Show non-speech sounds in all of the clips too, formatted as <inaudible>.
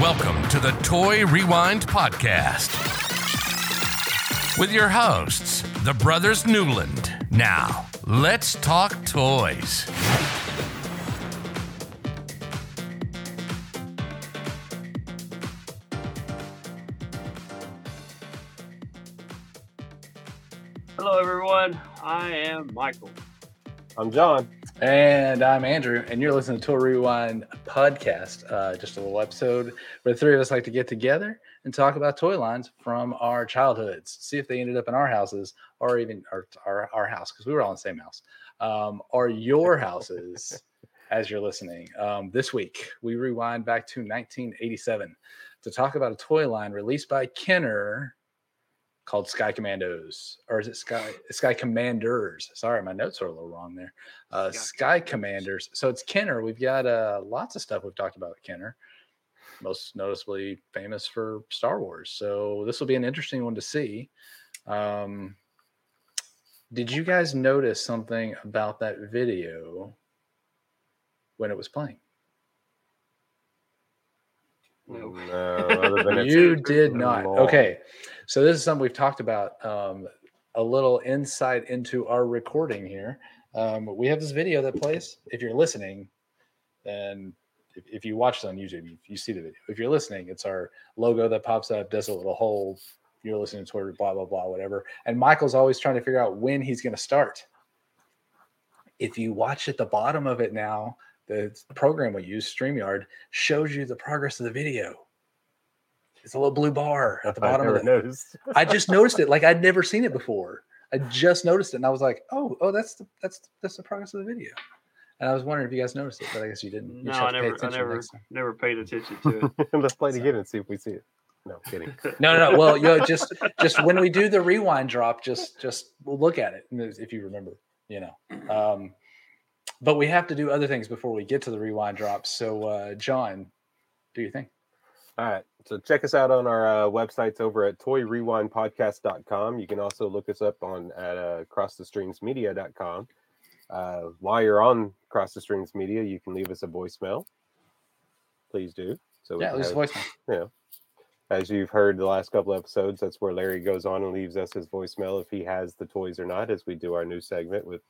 Welcome to the Toy Rewind Podcast with your hosts, the Brothers Newland. Now, let's talk toys. Hello, everyone. I am Michael. I'm John. And I'm Andrew, and you're listening to Toy Rewind podcast. Uh, just a little episode where the three of us like to get together and talk about toy lines from our childhoods. See if they ended up in our houses or even our our, our house because we were all in the same house. Um, or your <laughs> houses as you're listening. Um, this week we rewind back to 1987 to talk about a toy line released by Kenner called Sky Commandos, or is it Sky Sky Commanders? Sorry, my notes are a little wrong there. Uh, Sky Sky Commanders. So it's Kenner. We've got uh, lots of stuff we've talked about at Kenner. Most noticeably famous for Star Wars. So this will be an interesting one to see. Um, did you guys notice something about that video when it was playing? No. No, other than <laughs> it's you did <laughs> not. long. Okay. So this is something we've talked about. Um, a little insight into our recording here. Um, we have this video that plays. If you're listening, and if, if you watch it on YouTube, you, you see the video. If you're listening, it's our logo that pops up, does a little hole. You're listening to it, blah blah blah, whatever. And Michael's always trying to figure out when he's going to start. If you watch at the bottom of it now, the program we use, StreamYard, shows you the progress of the video. It's a little blue bar at the I bottom of never it. noticed. I just noticed it. Like I'd never seen it before. I <laughs> just noticed it, and I was like, "Oh, oh, that's the that's that's the progress of the video." And I was wondering if you guys noticed it, but I guess you didn't. You No, I never, I never, never paid attention to it. <laughs> Let's play it So- again and see if we see it. No, kidding. <laughs> No, no, no. Well, you know, just just when we do the rewind drop, just just look at it if you remember, you know. Um, but we have to do other things before we get to the rewind drop. So, uh, John, do you think? All right. So check us out on our uh, websites over at toyrewindpodcast.com. You can also look us up on at uh, crossthestreamsmedia.com. Uh, while you're on Cross the Streams Media, you can leave us a voicemail. Please do. So Yeah, leave us a voicemail. as you've heard the last couple episodes, that's where Larry goes on and leaves us his voicemail if he has the toys or not, as we do our new segment with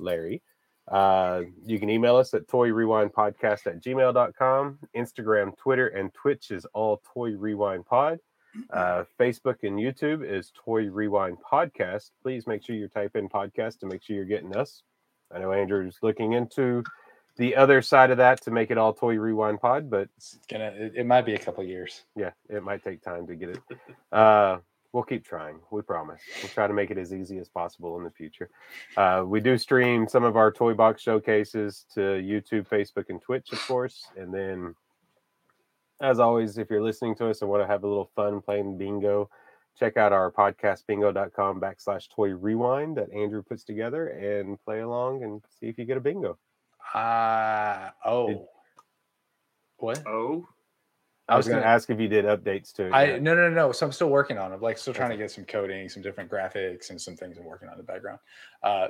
Larry. Uh, you can email us at toy rewind podcast at gmail.com. Instagram, Twitter, and Twitch is all toy rewind pod. <clears throat> Uh, Facebook and YouTube is toy rewind podcast. Please make sure you type in podcast to make sure you're getting us. I know Andrew's looking into the other side of that to make it all toy rewind pod, but It's gonna. It, it might be a couple years. yeah, it might take time to get it. Uh, we'll keep trying. We promise. We'll try to make it as easy as possible in the future. Uh, we do stream some of our toy box showcases to YouTube, Facebook, and Twitch, of course. And then, as always, if you're listening to us and want to have a little fun playing bingo, check out our podcastbingo.com backslash toy rewind that Andrew puts together and play along and see if you get a bingo. Uh oh. Did- what? Oh, I was going to ask if you did updates to it. I no no no. So I'm still working on it. Like still trying to get some coding, some different graphics, and some things I'm working on in the background. Uh,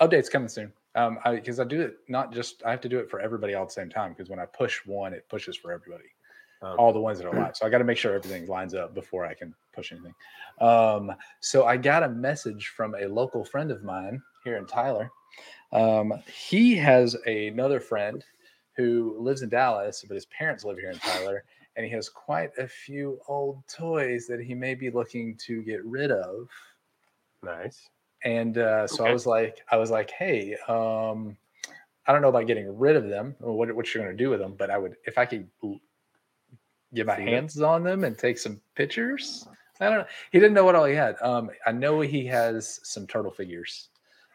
updates coming soon. Um, I because I do it not just I have to do it for everybody all at the same time because when I push one, it pushes for everybody, Um, all the ones that are live. <clears throat> So I got to make sure everything lines up before I can push anything. Um, so I got a message from a local friend of mine here in Tyler. Um, he has another friend who lives in Dallas, but his parents live here in Tyler and he has quite a few old toys that he may be looking to get rid of. nice. And uh, so I was like, I was like, hey, um, I don't know about getting rid of them or what, what you're going to do with them, but I would, if I could get my See it? hands on them and take some pictures. I don't know. He didn't know what all he had. Um, I know he has some turtle figures,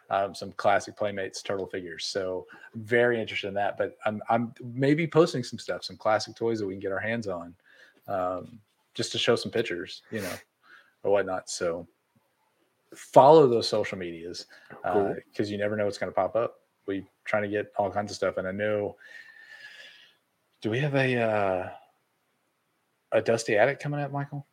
um, some classic Playmates turtle figures. So very interested in that. But I'm I'm maybe posting some stuff, some classic toys that we can get our hands on, um, just to show some pictures, you know, or whatnot. So follow those social medias Cool. because you never know what's going to pop up. We trying to get all kinds of stuff, and I know. Do we have a uh, a Dusty Attic coming up, Michael?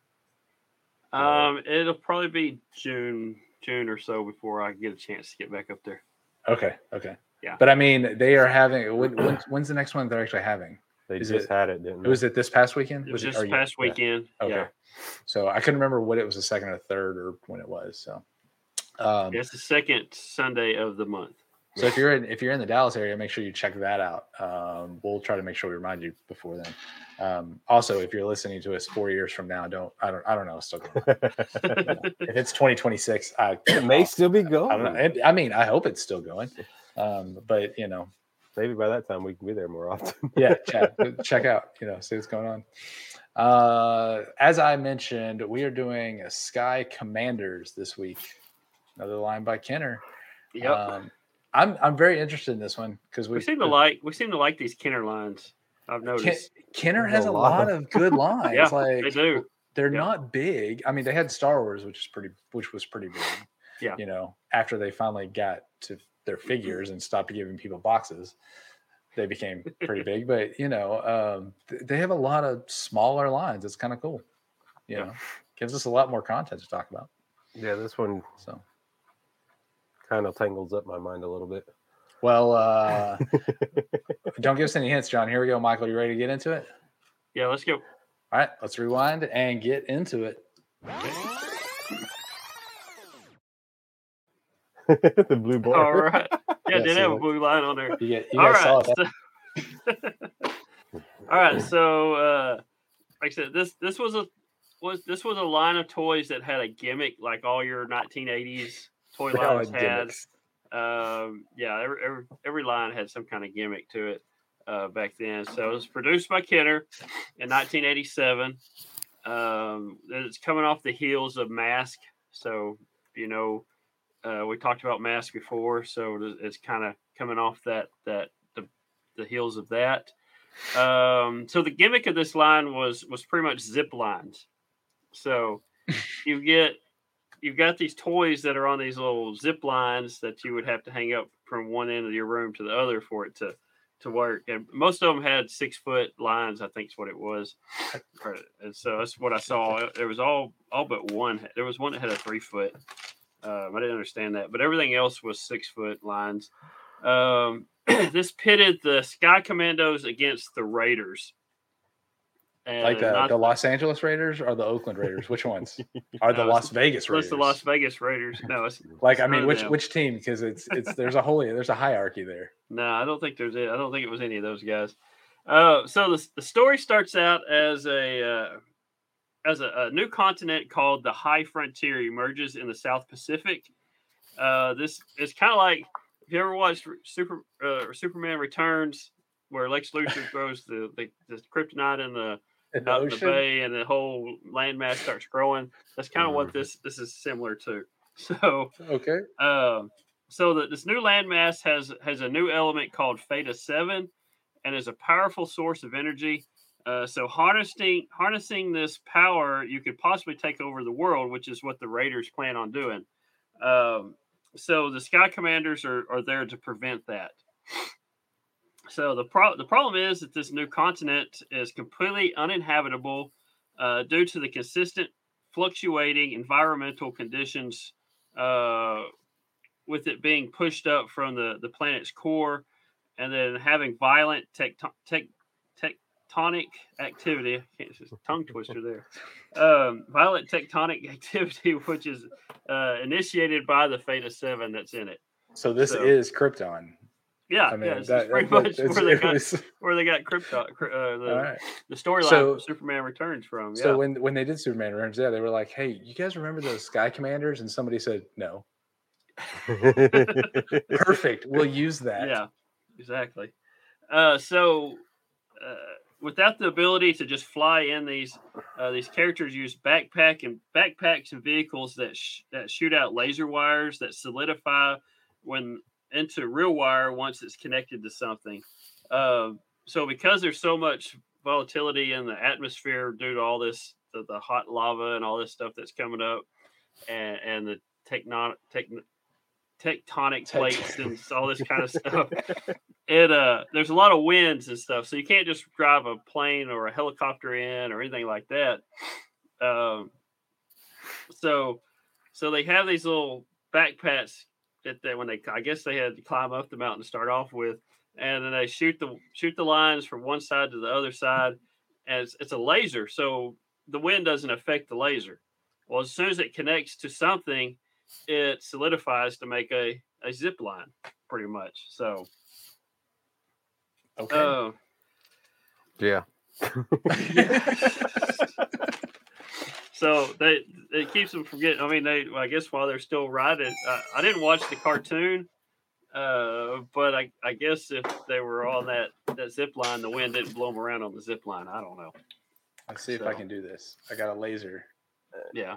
um, it'll probably be June, June or so before I get a chance to get back up there. Okay, okay. Yeah. But I mean, they are having. When, when's, when's the next one they're actually having? They Is just it- had it, didn't they? Was it this past weekend? It was it- just or this you- past yeah. weekend. Okay. Yeah. So I couldn't remember what it was the second or third or when it was. So, um, It's the second Sunday of the month. So if you're in if you're in the Dallas area, make sure you check that out. Um, we'll try to make sure we remind you before then. Um, also, if you're listening to us four years from now, don't I don't I don't know. Still going. <laughs> if it's 2026, I it may still be I don't know. going. And- I mean, I hope it's still going. Um, but you know, Maybe by that time we can be there more often. <laughs> yeah, check check out, you know, see what's going on. Uh, as I mentioned, we are doing a Sky Commanders this week. Another line by Kenner. Yep. Um, I'm I'm very interested in this one because we, we seem to like we seem to like these Kenner lines. I've Ken, noticed. Kenner has a a lot lot of- of good <laughs> lines. Yeah, like they do. they're Yeah. not big. I mean, they had Star Wars, which is pretty, which was pretty big. Yeah. You know, after they finally got to their figures and stopped giving people boxes, they became pretty <laughs> big. But you know, um, th- they have a lot of smaller lines. It's kind of cool. You Yeah. know, gives us a lot more content to talk about. Yeah, this one So, kind of tangles up my mind a little bit. well, uh, <laughs> don't give us any hints, John. Here we go, Michael. You ready to get into it? Yeah, let's go. All right, let's rewind and get into it. <laughs> the blue bar. All right. <laughs> Yeah, Yeah, did see have a blue line on there. You get, you All guys saw right. it. so- All right. So, uh, like I said, this this was a was this was a line of toys that had a gimmick like all your 1980s toy lines had had. Um, yeah, every, every every line had some kind of gimmick to it uh, back then. So it was produced by Kenner in 1987. Um, it's coming off the heels of Mask. So you know, uh, we talked about Mask before. So it- it's kind of coming off that that the, the heels of that. Um, so the gimmick of this line was was pretty much zip lines. So you get you've got these toys that are on these little zip lines that you would have to hang up from one end of your room to the other for it to to work. And most of them had six foot lines, I think is what it was. <laughs> And so that's what I saw. There was all all but one. There was one that had a three foot. Um, I didn't understand that, but everything else was six foot lines. Um, <clears throat> this pitted the Sky Commandos against the Raiders. And like the, not- the Los Angeles Raiders or the Oakland Raiders? Which ones? <laughs> Are the No, Las Vegas It's Raiders? the Las Vegas Raiders. No, it's <laughs> like I mean, which them. which team? Because it's it's there's a holy there's a hierarchy there. <laughs> no, I don't think there's. it. I don't think it was any of those guys. Uh, so the the story starts out as a uh, as a, a new continent called the High Frontier emerges in the South Pacific. Uh, this is kind of like if you ever watched Super uh, Superman Returns, where Lex Luthor throws the, the the kryptonite In the out in the bay and the whole landmass starts growing. That's kind of what this this is similar to. <laughs> So Okay. um, so that this new landmass has has a new element called Theta Seven, and is a powerful source of energy. Uh, so harnessing harnessing this power, you could possibly take over the world, which is what the Raiders plan on doing. Um, so the Sky Commanders are, are there to prevent that. So the pro- the problem is that this new continent is completely uninhabitable uh, due to the consistent fluctuating environmental conditions uh, with it being pushed up from the, the planet's core and then having violent tecto- tec- tectonic activity. I can't, just a tongue twister there. Um, violent tectonic <laughs> activity, which is uh, initiated by the Theta 7 that's in it. So this So- is Krypton. Yeah, I mean, yeah, it's, that- pretty <laughs> that- much it's- <laughs> where they got was- where they got Krypton, uh, the, all right. the storyline So- Superman Returns from. Yeah, So when when they did Superman Returns, yeah, they were like, "Hey, you guys remember those Sky Commanders?" And somebody said, "No." <laughs> Perfect. We'll use that. Yeah, exactly. Uh, so, uh, without the ability to just fly in, these uh, these characters use backpack and backpacks and vehicles that sh- that shoot out laser wires that solidify when into real wire once it's connected to something. Um so, because there's so much volatility in the atmosphere due to all this the, the hot lava and all this stuff that's coming up, and, and the techno- techn tectonic plates and all this kind of <laughs> stuff it uh there's a lot of winds and stuff so you can't just drive a plane or a helicopter in or anything like that um so so they have these little backpacks that they when they i guess they had to climb up the mountain to start off with and then they shoot the shoot the lines from one side to the other side, and it's, it's a laser, so the wind doesn't affect the laser. Well, as soon as it connects to something, it solidifies to make a a zip line, pretty much. So, Okay. uh, Yeah. <laughs> <laughs> <laughs> so they it keeps them from getting. I mean, they I guess while they're still riding, uh, I didn't watch the cartoon, uh, but I I guess if they were on that that zip line, the wind didn't blow them around on the zip line. I don't know. Let's see if I can do this. I got a laser. Yeah,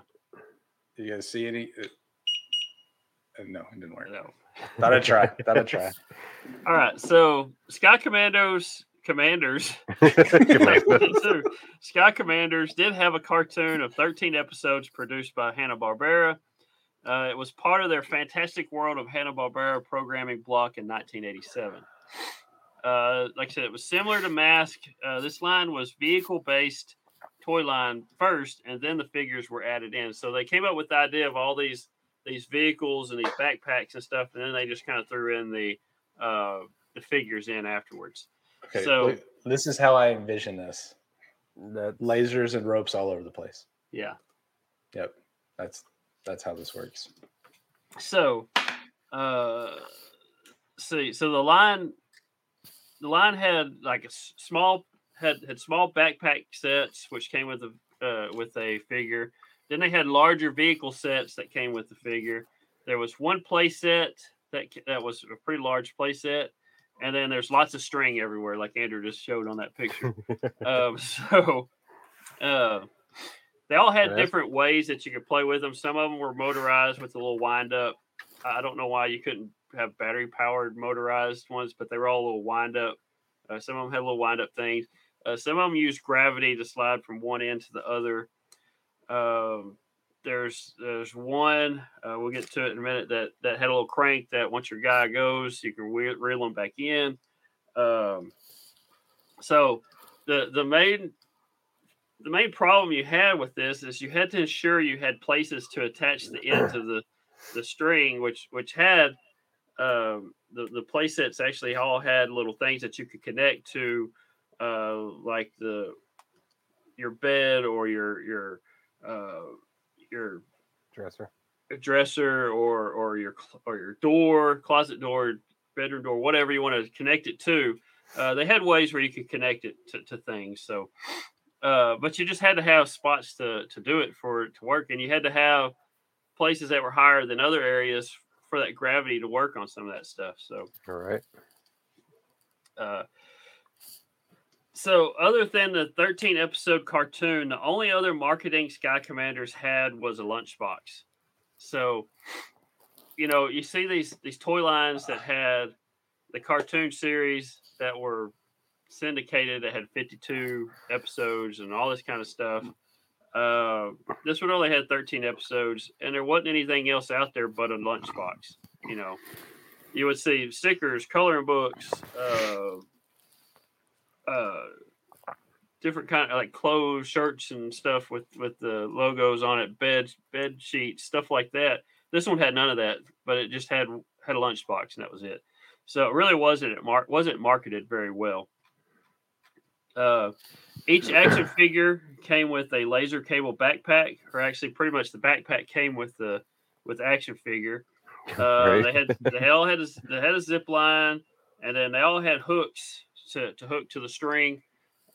You guys see any? uh, uh, no, it didn't work. no. Thought I'd try. Thought I'd try. <laughs> All right, so Sky Commandos commanders <laughs> <laughs> Command- Sky Commanders did have a cartoon of 13 episodes produced by Hanna-Barbera. Uh, it was part of their Fantastic World of Hanna-Barbera programming block in 1987. Uh, like I said, it was similar to Mask. Uh, this line was vehicle-based toy line first, and then the figures were added in. So they came up with the idea of all these these vehicles and these backpacks and stuff, and then they just kind of threw in the uh, the figures in afterwards. Okay. So- look, this is how I envision this: That lasers and ropes all over the place. Yeah. Yep. That's that's how this works. So, uh, see, so the line, the line had like a small had had small backpack sets which came with a uh, with a figure. Then they had larger vehicle sets that came with the figure. There was one play set that that was a pretty large play set, and then there's lots of string everywhere, like Andrew just showed on that picture. <laughs> um, <laughs> so, uh, they all had That's- different ways that you could play with them. Some of them were motorized with a little wind up. I don't know why you couldn't have battery powered motorized ones, but they were all a little wind up. Uh, some of them had little wind up things. Uh, some of them used gravity to slide from one end to the other. Um, there's there's one uh, we'll get to it in a minute that that had a little crank that once your guy goes you can reel him back in. Um, so the the main the main problem you had with this is you had to ensure you had places to attach the ends of the the string, which which had um, the the play sets actually all had little things that you could connect to, uh, like the your bed or your your uh, your dresser. dresser or or your or your door, closet door, bedroom door, whatever you want to connect it to. Uh, they had ways where you could connect it to, to things. So, uh, but you just had to have spots to to do it for it to work, and you had to have places that were higher than other areas for that gravity to work on some of that stuff. So, All right. uh, so other than the 13 episode cartoon, the only other marketing Sky Commanders had was a lunchbox. So, you know, you see these these toy lines that had the cartoon series that were syndicated that had 52 episodes and all this kind of stuff. Uh, this one only had 13 episodes, and there wasn't anything else out there but a lunchbox. You know, you would see stickers, coloring books, uh, uh, different kind of like clothes, shirts, and stuff with with the logos on it, bed bed sheets, stuff like that. This one had none of that, but it just had had a lunchbox, and that was it. So it really wasn't it mar- wasn't marketed very well. Uh, each action <coughs> figure came with a laser cable backpack, or actually, pretty much the backpack came with the with the action figure. Uh, Right. They had they all had a, they had a zip line, and then they all had hooks to, to hook to the string.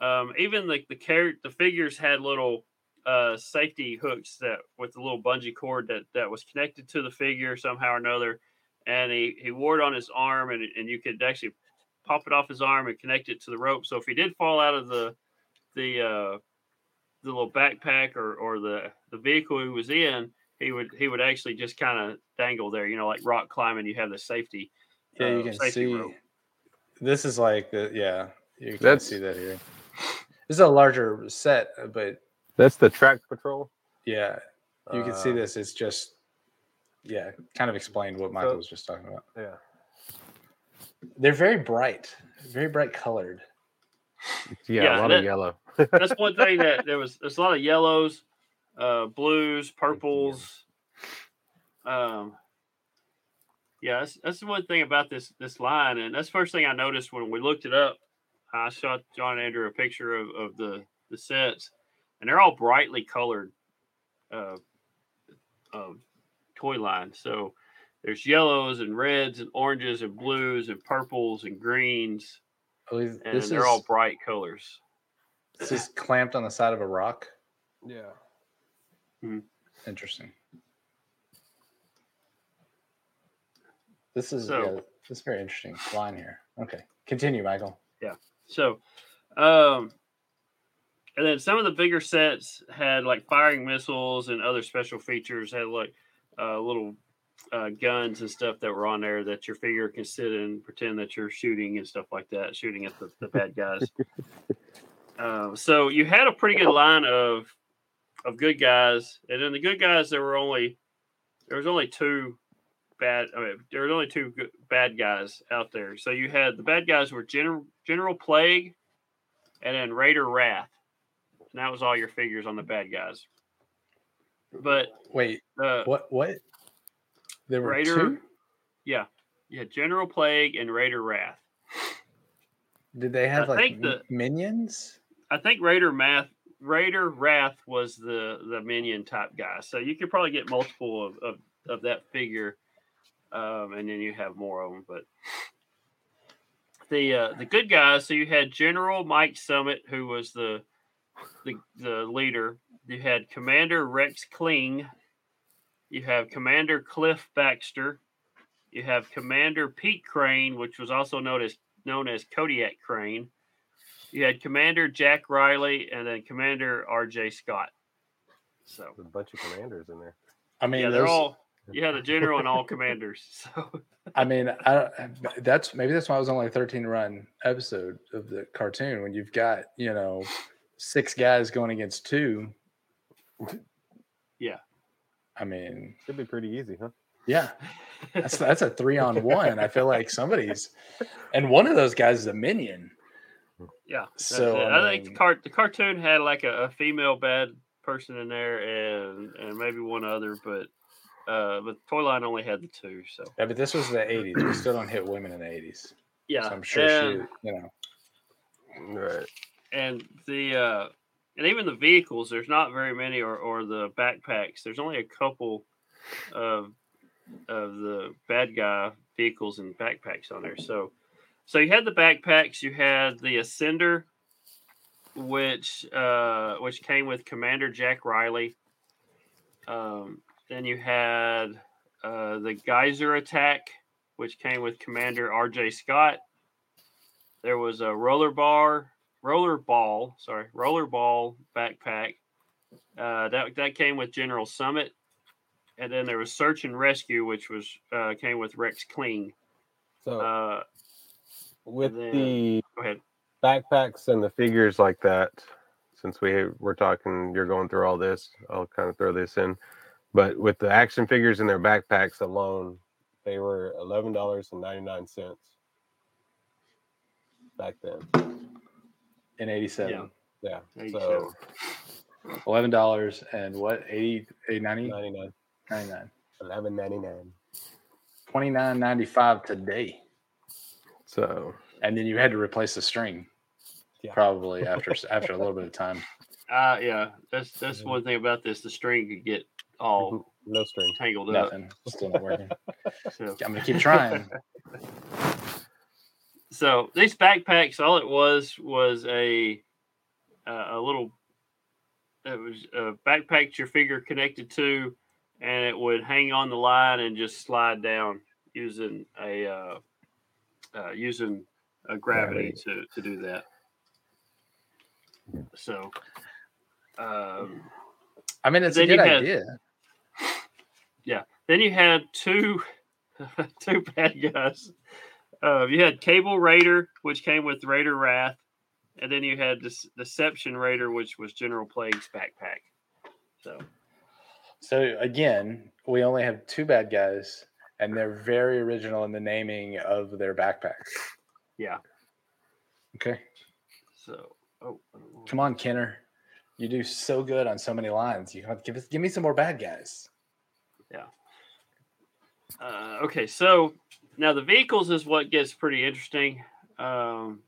Um, even the the car- the figures had little uh, safety hooks that with a little bungee cord that that was connected to the figure somehow or another, and he he wore it on his arm, and and you could actually pop it off his arm and connect it to the rope. So if he did fall out of the the uh, the little backpack or or the the vehicle he was in, he would he would actually just kind of dangle there. You know, like rock climbing, you have the safety. Yeah, you uh, can safety see. rope. This is like the yeah. You can That's- see that here. This is a larger set, uh, but That's the track patrol. yeah, you can see Uh, this. It's just yeah, kind of explained what Michael So- was just talking about. Yeah. They're very bright, very bright colored. Yeah, Yeah, a lot that- of yellow. <laughs> That's one thing that <laughs> there was. There's a lot of yellows, uh, blues, purples. Um, Yeah, that's, that's the one thing about this this line, and that's the first thing I noticed when we looked it up. I shot John and Andrew a picture of, of the the sets, and they're all brightly colored uh, uh, toy line. So there's yellows and reds and oranges and blues and purples and greens, I believe and this they're is all bright colors. this is clamped on the side of a rock. Yeah. Interesting. This is So- yeah, this is very interesting line here. Okay, continue, Michael. Yeah. So, um, and then some of the bigger sets had like firing missiles and other special features. Had like uh, little uh, guns and stuff that were on there that your figure can sit and pretend that you're shooting and stuff like that, shooting at the, the bad guys. uh, <laughs> so you had a pretty good line of of good guys, and then the good guys there were only there was only two bad. I mean, there was only two good, bad guys out there. So you had the bad guys were General General Plague, and then Raider Rath, and that was all your figures on the bad guys. But Wait, uh, what? What? There were Raider, two. yeah, yeah, General Plague and Raider Rath. Did they have I like think the- minions? I think Raider Math Raider Rath was the the minion type guy. So you could probably get multiple of of, of that figure, um, and then you have more of them. But the uh, the good guys. So you had General Mike Summit, who was the the the leader. You had Commander Rex Kling. You have Commander Cliff Baxter. You have Commander Pete Crane, which was also known as known as Kodiak Crane. You had Commander Jack Riley and then Commander R.J. Scott. So There's a bunch of commanders in there. I mean, yeah, they're all yeah the general and all commanders. <laughs> So I mean, I, that's maybe that's why it was only a 13 run episode of the cartoon when you've got you know six guys going against two. Yeah. I mean, Should be pretty easy, huh? yeah, that's that's a three on <laughs> one. I feel like somebody's, and one of those guys is a minion. yeah, So, it. I I, think the mean- cart the cartoon had like a, a female bad person in there and and maybe one other, but uh, but Toyline only had the two. So Yeah, but this was the 80s. We still don't hit women in the 80s. yeah, So I'm sure and, she, you know, Right. and the uh, and even the vehicles. There's not very many, or or the backpacks. There's only a couple of of the bad guy vehicles and backpacks on there. So, so you had the backpacks. You had the Ascender, which uh, which came with Commander Jack Riley. Um, then you had uh, the Geyser attack, which came with Commander R.J. Scott. There was a roller bar, roller ball, sorry, roller ball backpack. Uh, that that came with General Summit, and then there was Search and Rescue, which was uh, came with Rex Kling. So Uh, with then- the go ahead. backpacks and the figures like that, since we we're talking, you're going through all this. I'll kind of throw this in, but with the action figures in their backpacks alone, they were eleven dollars and ninety nine cents back then. in 87. Yeah. Yeah, 87. so $11 and what? 80, 80 90, ninety nine, 99. eleven ninety nine. 29.95 today. So And then you had to replace the string. Yeah. Probably after <laughs> after a little bit of time. Uh, yeah, that's that's one thing about this. The string could get all no string. tangled up. Nothing. Still not working. <laughs> So. I'm gonna keep trying. <laughs> so these backpacks, all it was was a uh, a little. It was a backpack your finger connected to, and it would hang on the line and just slide down using a uh, uh, using a gravity to to do that. So, um, I mean, it's a Then you good had- idea. Then you had two <laughs> two bad guys. Uh, you had Cable Raider, which came with Raider Rath, and then you had this Deception Raider, which was General Plague's backpack. So So again, we only have two bad guys, and they're very original in the naming of their backpacks. yeah, Okay, so oh, I don't know. come on, Kenner. You do so good on so many lines. You have give us give me some more bad guys. Uh, okay, so now the vehicles is what gets pretty interesting. Um,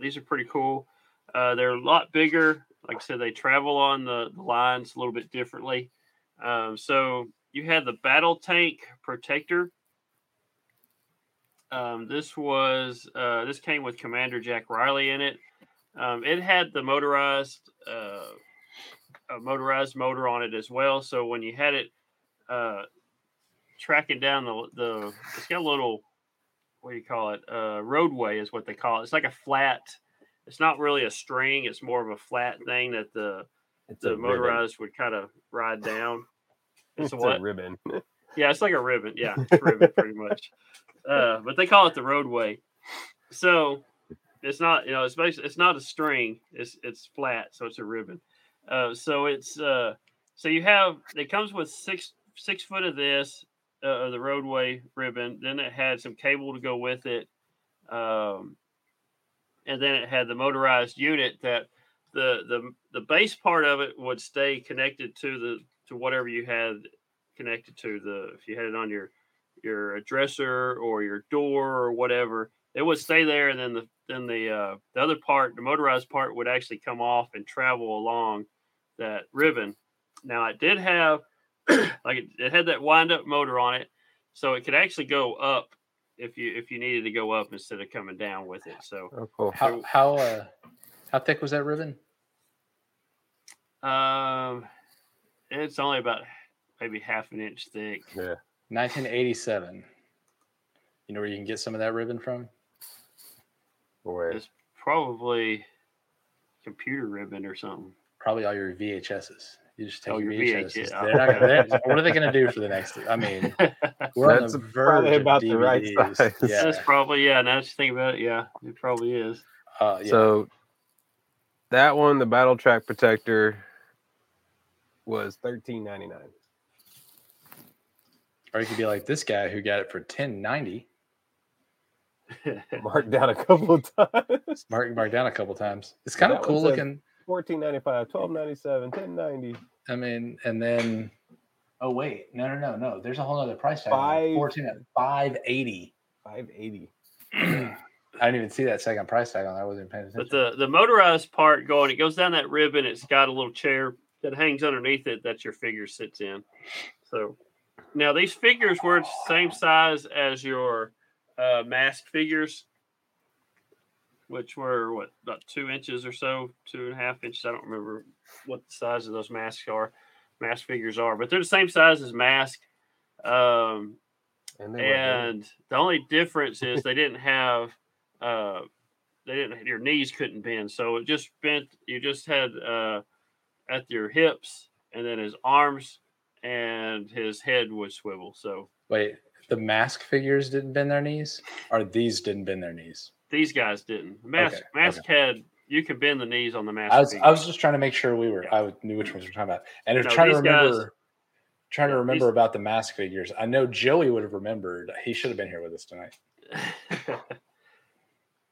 these are pretty cool. Uh, they're a lot bigger. Like I said, they travel on the, the lines a little bit differently. Um, so you had the battle tank protector. Um, this was uh, this came with Commander Jack Riley in it. Um, it had the motorized uh, motorized motor on it as well. So when you had it uh, tracking down the the it's got a little what do you call it? Uh, roadway is what they call it. It's like a flat. It's not really a string. It's more of a flat thing that the It's the a ribbon. motorized would kind of ride down. <laughs> It's It's a a ribbon. <laughs> Yeah, it's like a ribbon. Yeah, it's ribbon pretty much. Uh, but they call it the roadway. So it's not, you know, it's basically it's not a string. It's it's flat, so it's a ribbon. Uh, so it's uh, so you have it comes with six six foot of this uh, of the roadway ribbon. Then it had some cable to go with it, um, and then it had the motorized unit that the the the base part of it would stay connected to the to whatever you had connected to the if you had it on your your dresser or your door or whatever it would stay there and then the then the uh the other part the motorized part would actually come off and travel along that ribbon now it did have <clears throat> like it, it had that wind up motor on it so it could actually go up if you if you needed to go up instead of coming down with it so Oh, cool. How how uh, how thick was that ribbon? um it's only about maybe half an inch thick Yeah. 1987. You know where you can get some of that ribbon from? Where It's probably computer ribbon or something. Probably all your VHSs. You just take Oh, your your VHSs. VHS. They're not gonna, they're- what are they going to do for the next? I mean, <laughs> we're on That's the probably verge of about the right size. Yeah. That's probably yeah. Now that you think about it, yeah, it probably is. Uh, yeah. So that one, the battle track protector, was thirteen ninety nine. or you could be like this guy who got it for 1090. <laughs> Marked down a couple of times. Mark marked down a couple times. It's kind of cool one said- looking. Fourteen ninety five, twelve ninety seven, ten ninety. I mean, and then oh wait, no, no, no, no. There's a whole other price tag. on Five- 14 at 580. Five eighty. <clears throat> I didn't even see that second price tag on. that. I wasn't even paying attention. but the the motorized part going, it goes down that ribbon. It's got a little chair that hangs underneath it that your figure sits in. So now these figures were the same size as your uh, mask figures, which were what about two inches or so, two and a half inches. I don't remember what the size of those masks are, mask figures are, but they're the same size as mask. Um, And they and the only difference is they didn't have <laughs> uh they didn't your knees couldn't bend so it just bent you just had uh at your hips and then his arms and his head would swivel so Wait, the mask figures didn't bend their knees, or these didn't bend their knees? These guys didn't mask Okay, mask had you could bend the knees on the mask I was I was just trying to make sure we were I knew which ones we're talking about, and I was No, trying to these guys- remember trying to remember these- about the mask figures. I know Joey would have remembered. He should have been here with us tonight. <laughs>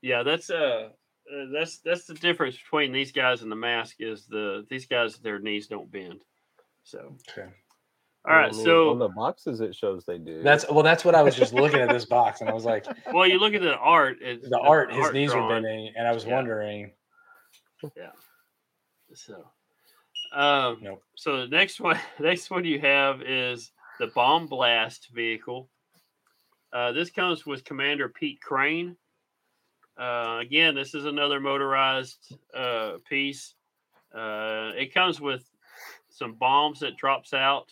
yeah that's uh uh, that's that's the difference between these guys and the mask is the these guys their knees don't bend so Okay. All right I mean, so on the boxes it shows they do. That's well. That's what I was just looking at this box, and I was like, <laughs> Well, you look at the art. It's, the art, his knees were bending, and I was Yeah. wondering. Yeah. So, um, Nope. so the next one, <laughs> next one you have is the Bomb Blast vehicle. Uh, this comes with Commander Pete Crane. Uh, again, this is another motorized uh, piece. Uh, it comes with some bombs that drops out,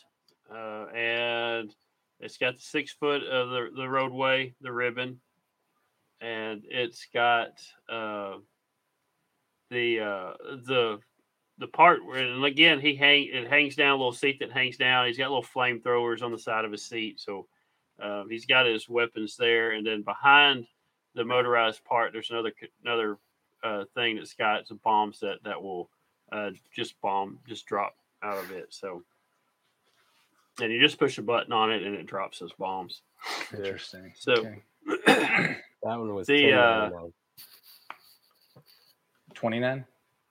uh, and it's got the six foot of the, the roadway, the ribbon, and it's got uh, the uh, the the part where and again he hang it hangs down a little seat that hangs down. He's got little flamethrowers on the side of his seat, so um, he's got his weapons there. And then behind the motorized part, there's another another uh, thing that's got some bombs that that will uh, just bomb just drop out of it. So and you just push a button on it and it drops those bombs. Interesting. So- Okay. <clears throat> that one was the, uh, 29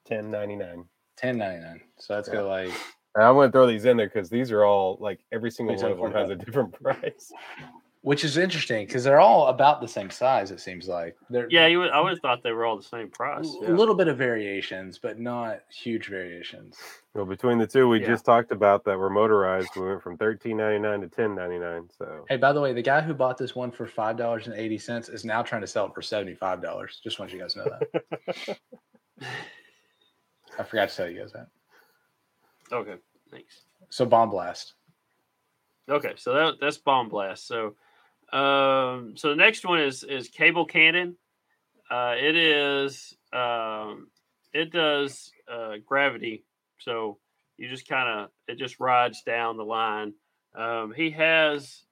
1099. 1099 so that's gonna like I'm going to throw these in there because these are all like every single Makes one of them has a different <laughs> price. Which is interesting because they're all about the same size. It seems like they're Yeah, you would, I would have thought they were all the same price. a yeah. little bit of variations, but not huge variations. Well, between the two we Yeah. just talked about that were motorized, we went from thirteen ninety nine to ten ninety nine. So Hey, by the way, the guy who bought this one for five dollars and eighty cents is now trying to sell it for seventy five dollars. Just want you guys to know that. <laughs> I forgot to tell you guys that. Okay, thanks. So bomb blast. Okay, so that, that's bomb blast. So, um, so the next one is is cable cannon. Uh, it is um, it does uh, gravity. So you just kind of it just rides down the line. Um, he has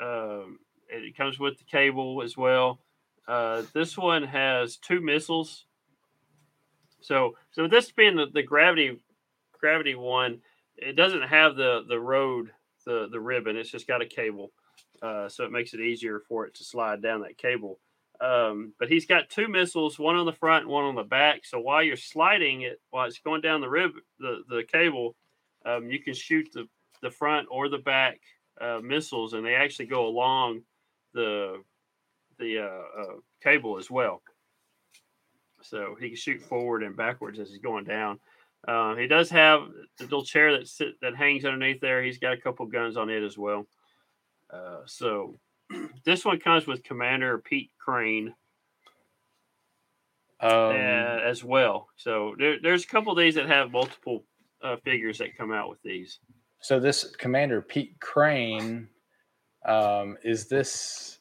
um, it comes with the cable as well. Uh, this one has two missiles. So so this being the, the gravity gravity one, it doesn't have the the road the the ribbon. It's just got a cable, uh, so it makes it easier for it to slide down that cable. Um, but he's got two missiles, one on the front and one on the back. So while you're sliding it, while it's going down the rib the the cable, um, you can shoot the the front or the back uh, missiles, and they actually go along the the uh, uh, cable as well. So he can shoot forward and backwards as he's going down. Uh, he does have the little chair that sit that hangs underneath there. He's got a couple guns on it as well. Uh, so <clears throat> this one comes with Commander Pete Crane Um, uh, as well. So there, there's a couple of these that have multiple uh, figures that come out with these. So this Commander Pete Crane, um, is this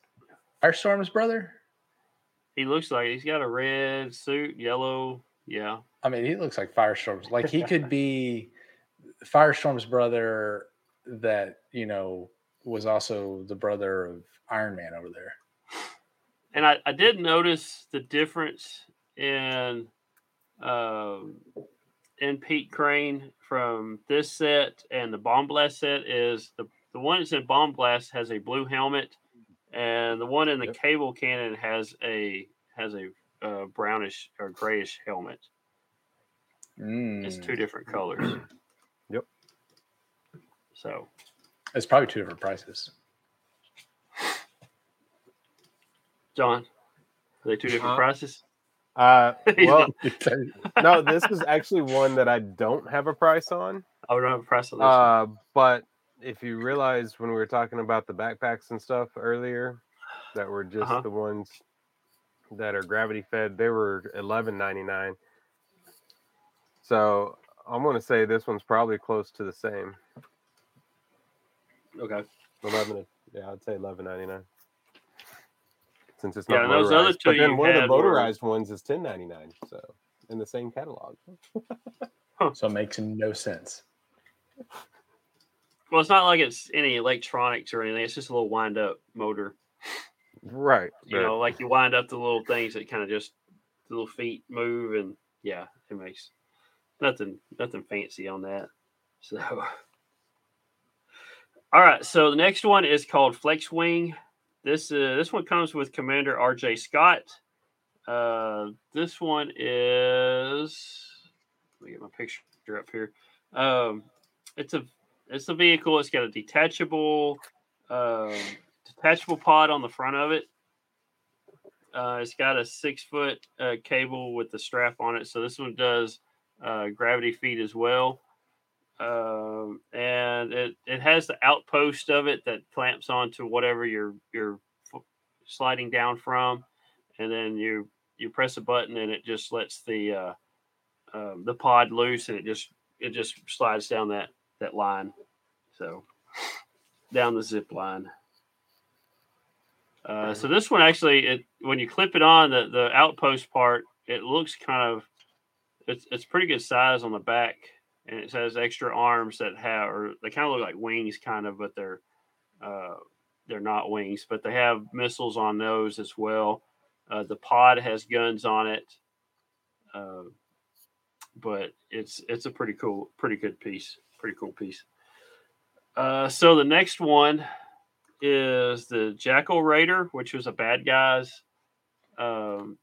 Firestorm's brother? He looks like he's got a red suit, yellow. Yeah, I mean, he looks like Firestorm's. Like he could be <laughs> Firestorm's brother that you know was also the brother of Iron Man over there. and I, I did notice the difference in um, in Pete Crane from this set and the Bomb Blast set is the the one that's in Bomb Blast has a blue helmet, and the one in the Yep. Cable Cannon has a has a uh, brownish or grayish helmet. It's Mm. two different colors. <clears throat> Yep. So It's probably two different prices. John, are they two different Uh, prices? uh <laughs> well <laughs> no, this is actually one that I don't have a price on. I don't have a price on this. one. Uh, but if you realize when we were talking about the backpacks and stuff earlier, that were just Uh-huh. the ones that are gravity fed, they were eleven ninety nine. So I'm gonna say this one's probably close to the same. Okay. Eleven, yeah, I'd say eleven ninety nine. Since it's Yeah, not and those other two but then one of the had were- motorized ones is ten ninety nine. So in the same catalog. So it makes no sense. Well, it's not like it's any electronics or anything. It's just a little wind up motor. Right. You but- know, like you wind up the little things that kind of just the little feet move, and yeah, it makes nothing nothing fancy on that. So, all right. So the next one is called Flex Wing. This uh, this one comes with Commander R.J. Scott. Uh, this one is. Let me get my picture up here. Um, it's a it's a vehicle. It's got a detachable um, detachable pod on the front of it. Uh, it's got a six foot uh, cable with the strap on it. So this one does uh, gravity feed as well. Um, and it, it has the outpost of it that clamps onto whatever you're you're f- sliding down from, and then you you press a button and it just lets the uh, um, the pod loose and it just it just slides down that that line. So down the zip line. Uh, so this one actually, it when you clip it on the the outpost part, it looks kind of it's it's pretty good size on the back, and it has extra arms that have or they kind of look like wings, kind of, but they're uh, they're not wings, but they have missiles on those as well. Uh, the pod has guns on it, uh, but it's it's a pretty cool, pretty good piece, pretty cool piece. Uh, so the next one is the Jackal Raider, which was a bad guys, um,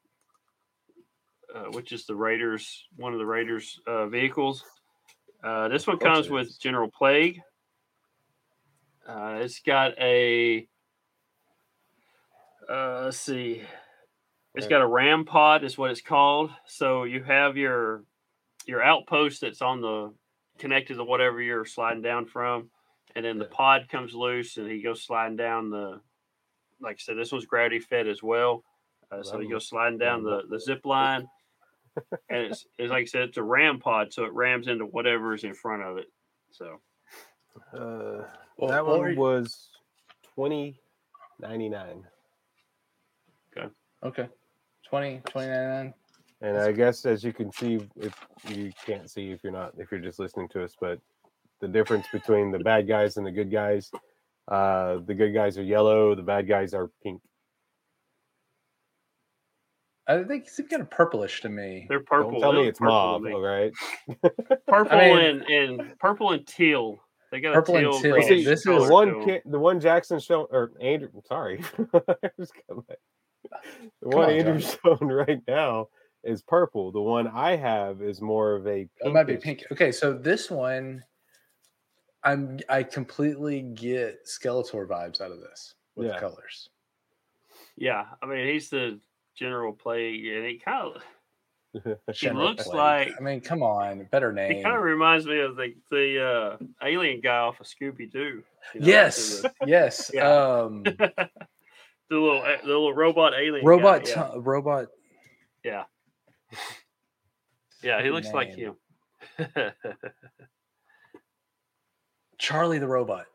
uh, which is the Raiders, one of the Raiders uh, vehicles. Uh, this one comes with. General Plague. Uh, it's got a. Uh, let's see. it's got a ram pod, is what it's called. So you have your your outpost that's on the connected to whatever you're sliding down from, and then the pod comes loose and he goes sliding down the. Like I said, this one's gravity fed as well. Uh, so he goes sliding down the, the zip line, and it's, it's like I said, it's a ram pod, so it rams into whatever's in front of it. So Uh, Well, that what one you- was twenty ninety nine. Okay. 20, 29. And I guess as you can see, if you can't see if you're not if you're just listening to us, but the difference between the bad guys and the good guys, uh, the good guys are yellow, the bad guys are pink. I think it's kind of purplish to me. they're purple. Don't tell They me it's purple to mauve, me. all right? <laughs> Purple I mean- and, and purple and teal. They got Purple a and teal. teal. See, this is- one to 'em. kid, the one Jackson shown or Andrew, sorry, I <laughs> just got my- the one on, Andrew's <laughs> shown right now is purple. The one I have is more of a. It might be pink. Okay, so this one, I'm I completely get Skeletor vibes out of this with Yeah. the colors. Yeah, I mean he's the general play, and he kind of <laughs> General looks Plague. like I mean, come on, better name. kind of reminds me of the the uh, alien guy off of Scooby Doo. yes, <laughs> yes. <laughs> Yeah. Um, the, the little the little robot alien. robot, Guy, yeah. to- robot. yeah, yeah, he looks like name. him. Charlie the robot.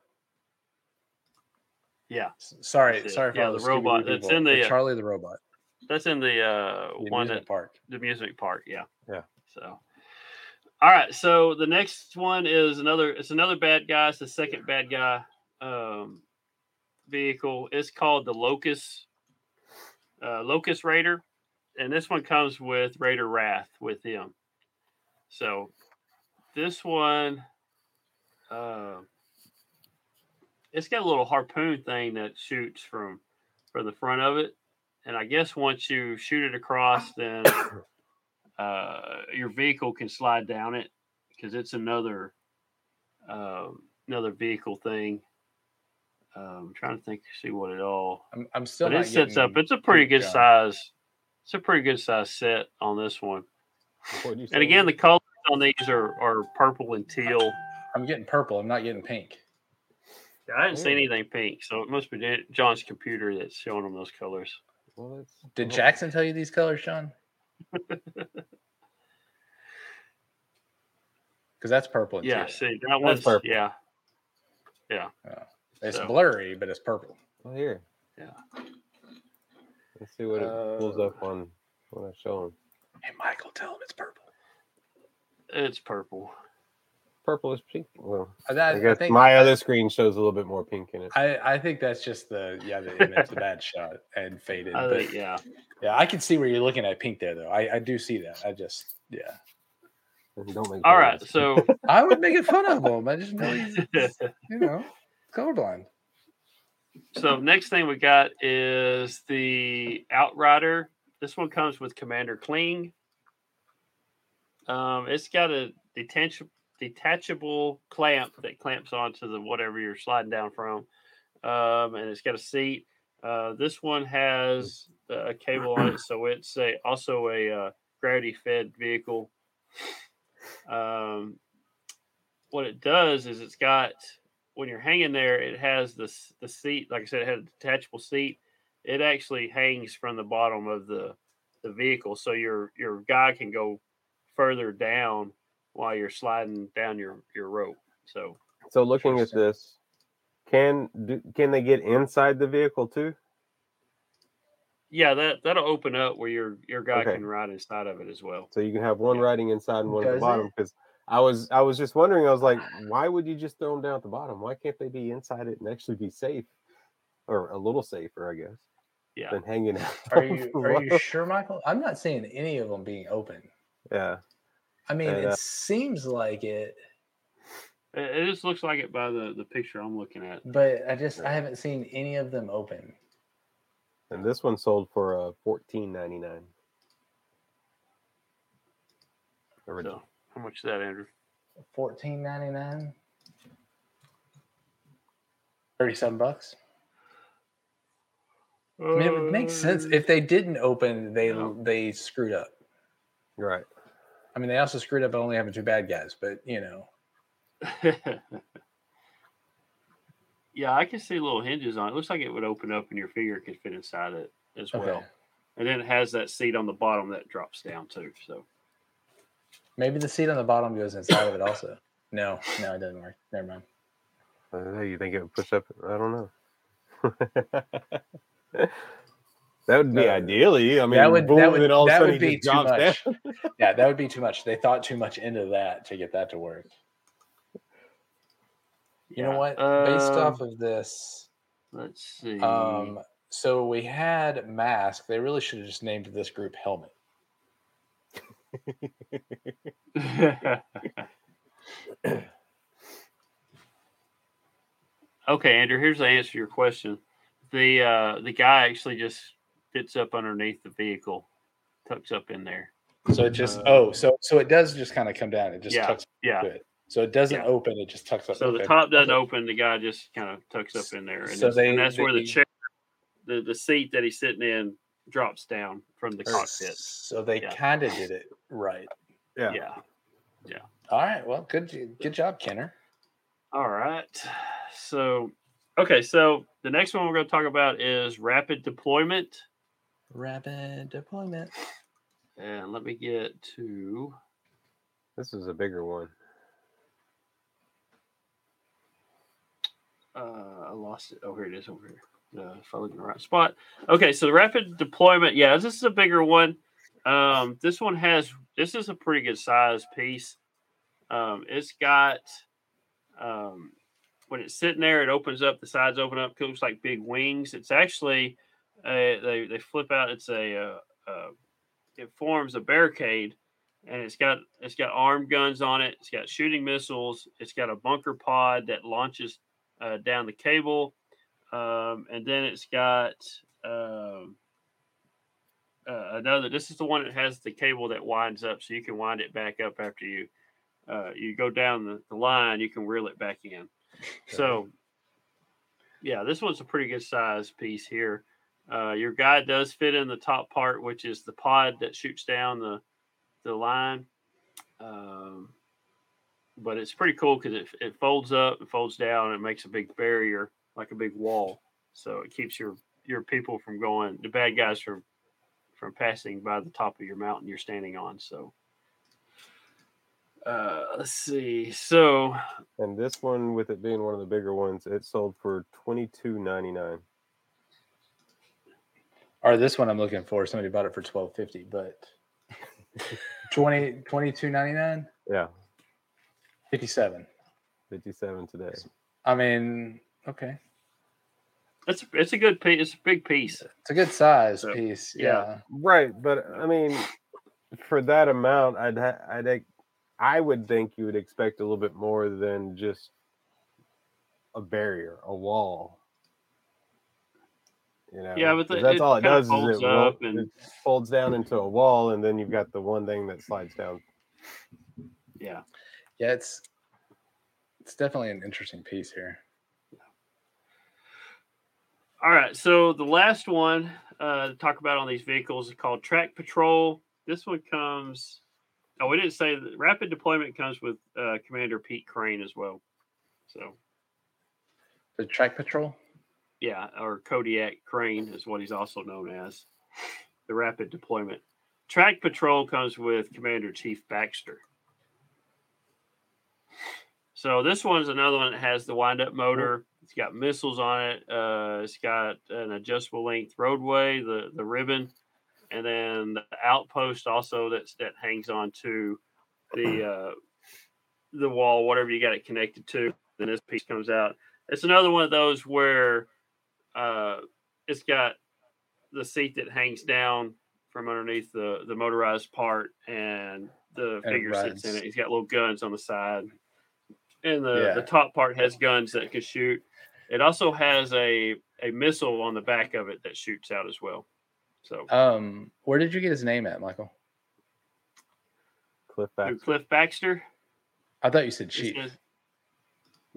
yeah, Sorry, sorry for Yeah, the the robot people, in the, uh, Charlie the robot. That's in the uh, The one that park. the music park. Yeah. Yeah. So, all right. So the next one is another. It's another bad guy. It's the second bad guy um, vehicle. It's called the Locust uh, Locust Raider, and this one comes with Raider Rath with him. So this one, uh, it's got a little harpoon thing that shoots from from the front of it, and I guess once you shoot it across, <coughs> then uh, your vehicle can slide down it because it's another um, another vehicle thing. Um, trying to think, see what it all. I'm, I'm still. But it not sets up. It's a pretty good John. size. It's a pretty good size set on this one. And say? again, the colors on these are, are purple and teal. I'm getting purple. I'm not getting pink. Yeah, I didn't see anything pink, so it must be John's computer that's showing them those colors. Well, Did well, Jackson tell you these colors, Sean? <laughs> Because that's purple. Yeah, teal. see that one's purple. yeah. Yeah. It's so- blurry, but it's purple. Well, here. Yeah. Let's see what it pulls Uh, up on when I show him. Hey, Michael, tell him it's purple. It's purple. Purple is pink. Well, Uh, That, I guess think, my other screen shows a little bit more pink in it. I, I think that's just the yeah the image, the bad shot and faded. I but yeah. yeah, I can see where you're looking at pink there though. I, I do see that. I just yeah. Don't make All fun of right, us. so <laughs> I would make it fun of them. I just <laughs> you know colorblind. so next thing we got is the Outrider. This one comes with Commander Kling. Um, it's got a detach- detachable clamp that clamps onto the whatever you're sliding down from, um, and it's got a seat. Uh, this one has a cable on it, so it's a, also a uh, gravity-fed vehicle. Um, what it does is it's got when you're hanging there, it has this the seat. Like I said, it had a detachable seat. It actually hangs from the bottom of the the vehicle, so your your guy can go further down while you're sliding down your your rope. So So looking at this, can do, can they get inside the vehicle too? yeah, that that'll open up where your your guy Okay. can ride inside of it as well. So you can have one Yeah. riding inside and one at the bottom. Because I was I was just wondering, I was like, why would you just throw them down at the bottom? Why can't they be inside it and actually be safe, or a little safer, I guess, Yeah, than hanging out? Are you <laughs> are you sure, Michael? I'm not seeing any of them being open. Yeah. I mean, And, it uh, seems like it, it, it just looks like it by the the picture I'm looking at. but I just I haven't seen any of them open. And this one sold for uh fourteen ninety nine. So how much is that, Andrew? fourteen ninety nine. Thirty-seven bucks. I mean, it would make sense Uh, if they didn't open. They Yeah. they screwed up. Right. I mean, they also screwed up by only having two bad guys. But you know, <laughs> yeah, I can see little hinges on it. Looks like it would open up and your finger could fit inside it as well. okay, And then it has that seat on the bottom that drops down too. So maybe the seat on the bottom goes inside of it also. No, no, it doesn't work. Never mind. Uh, you think it would push up? I don't know. <laughs> that would be No. ideally. I mean, that would boom, that would, and all of a that sudden would be too much. <laughs> yeah, that would be too much. They thought too much into that to get that to work. You know what? Based off Um, of this, let's see. um, so we had mask. They really should have just named this group helmet. <laughs> okay, Andrew. Here's the answer to your question. The uh, the guy actually just fits up underneath the vehicle, tucks up in there. So it just Uh, oh, so so it does just kind of come down. It just Yeah, tucks Yeah. it. So it doesn't Yeah. open. It just tucks up. So the Okay. top doesn't open. The guy just kind of tucks up in there, and, So it's- they- and that's where the chair, the the seat that he's sitting in, drops down from the cockpit. So they Yeah. kind of did it right. Yeah. Yeah. All right. Well, good good job, Kenner. All right. So, okay. So the next one we're going to talk about is rapid deployment. Rapid deployment. And let me get to. This is a bigger one. Uh, I lost it. Oh, here it is over here. Uh, if I look in the right spot. Okay, so the rapid deployment. Yeah, this is a bigger one. Um, this one has. This is a pretty good size piece. Um, it's got. Um, when it's sitting there, it opens up. The sides open up. It looks like big wings. It's actually. Uh, they they flip out. It's a. Uh, uh, it forms a barricade, and it's got it's got armed guns on it. It's got shooting missiles. It's got a bunker pod that launches uh, down the cable, um, and then it's got um, uh, another. This is the one that has the cable that winds up, so you can wind it back up after you uh, you go down the, the line. You can reel it back in. <laughs> So, yeah, this one's a pretty good size piece here. Uh, your guy does fit in the top part, which is the pod that shoots down the the line. Um, but it's pretty cool because it, it folds up, it folds down, and it makes a big barrier, like a big wall. So it keeps your your people from going, the bad guys from from passing by the top of your mountain you're standing on. So uh, let's see. So And this one, with it being one of the bigger ones, it sold for twenty two ninety nine. Or this one I'm looking for. Somebody bought it for twelve fifty, but <laughs> 20 22.99 Yeah, 57 fifty seven today. i mean okay it's it's a good piece. It's a big piece. it's a good size So, piece yeah. yeah Right, but I mean, for that amount, I'd ha- I'd I would think you would expect a little bit more than just a barrier, a wall. You know, Yeah, but 'cause the- that's it all it kinda does is it, ro- up and- it folds down into a wall, and then you've got the one thing that slides down. Yeah. yeah it's it's definitely an interesting piece here All right. So the last one uh, to talk about on these vehicles is called Track Patrol. This one comes. Oh, we didn't say that rapid deployment comes with uh, Commander Pete Crane as well. So the track patrol yeah, or Kodiak Crane is what he's also known as. The rapid deployment. Track Patrol comes with Commander Chief Baxter. So this one's another one that has the wind up motor. It's got missiles on it. Uh, it's got an adjustable length roadway, the the ribbon, and then the outpost also that's that hangs on to the uh, the wall, whatever you got it connected to. Then this piece comes out. It's another one of those where uh, it's got the seat that hangs down from underneath the the motorized part, and the And it figure sits in it. He's got little guns on the side, and the Yeah. the top part has guns that can shoot. It also has a a missile on the back of it that shoots out as well. So um where did you get his name at michael Cliff Baxter. Cliff Baxter. I thought you said This chief. is-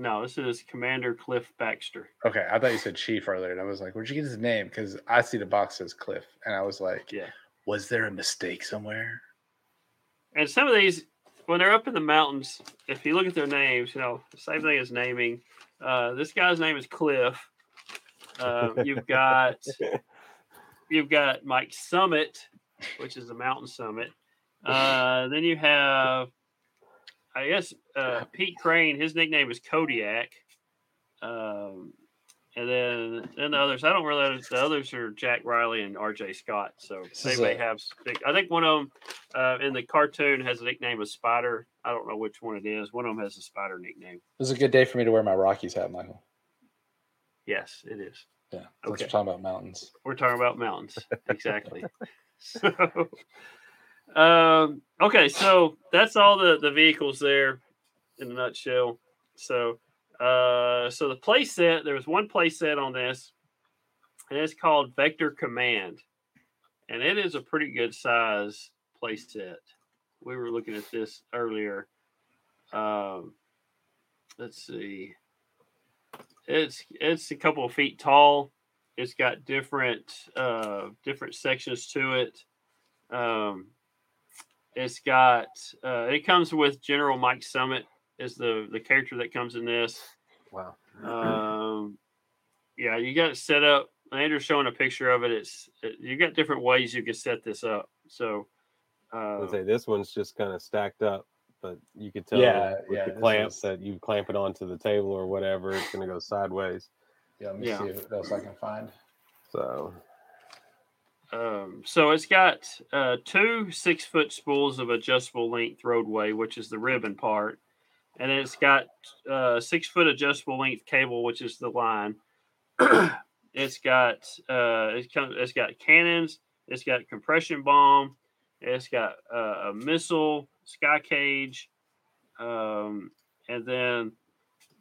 no, this is Commander Cliff Baxter. Okay, I thought you said chief earlier, and I was like, "Where'd you get his name?" Because I see the box says Cliff, and I was like, Yeah. "Was there a mistake somewhere?" And some of these, when they're up in the mountains, if you look at their names, you know, same thing as naming. Uh, this guy's name is Cliff. Uh, you've got <laughs> you've got Mike Summit, which is the mountain summit. Uh, then you have, I guess, uh, Pete Crane. His nickname is Kodiak. Um, and then then the others, I don't really. The others are Jack Riley and R.J. Scott. So they may have. I think one of them uh, in the cartoon has a nickname of Spider. I don't know which one it is. One of them has a Spider nickname. This is a good day for me to wear my Rockies hat, Michael. Yes, it is. Yeah, Okay. we're talking about mountains. We're talking about mountains. <laughs> Exactly. <laughs> so, um, okay, so that's all the the vehicles there in a nutshell. So, uh, so the play set there was one play set on this, and it's called Vector Command, and it is a pretty good size play set. We were looking at this earlier. Um, let's see. It's it's a couple of feet tall it's got different uh different sections to it um it's got uh it comes with general mike summit is the the character that comes in this Wow. um yeah you got it set up andrew's showing a picture of it it's it, you got different ways you can set this up so I uh, would say this one's just kind of stacked up, but you could tell Yeah, with yeah, the this clamp is- that you clamp it onto the table or whatever, it's going to go sideways. Yeah, let me Yeah. see what else I can find. So Um, so it's got uh, two six foot spools of adjustable length roadway, which is the ribbon part, and then it's got uh, six foot adjustable length cable, which is the line. <clears throat> it's got uh, it's, come, it's got cannons, it's got compression bomb, it's got uh, a missile, sky cage, um, and then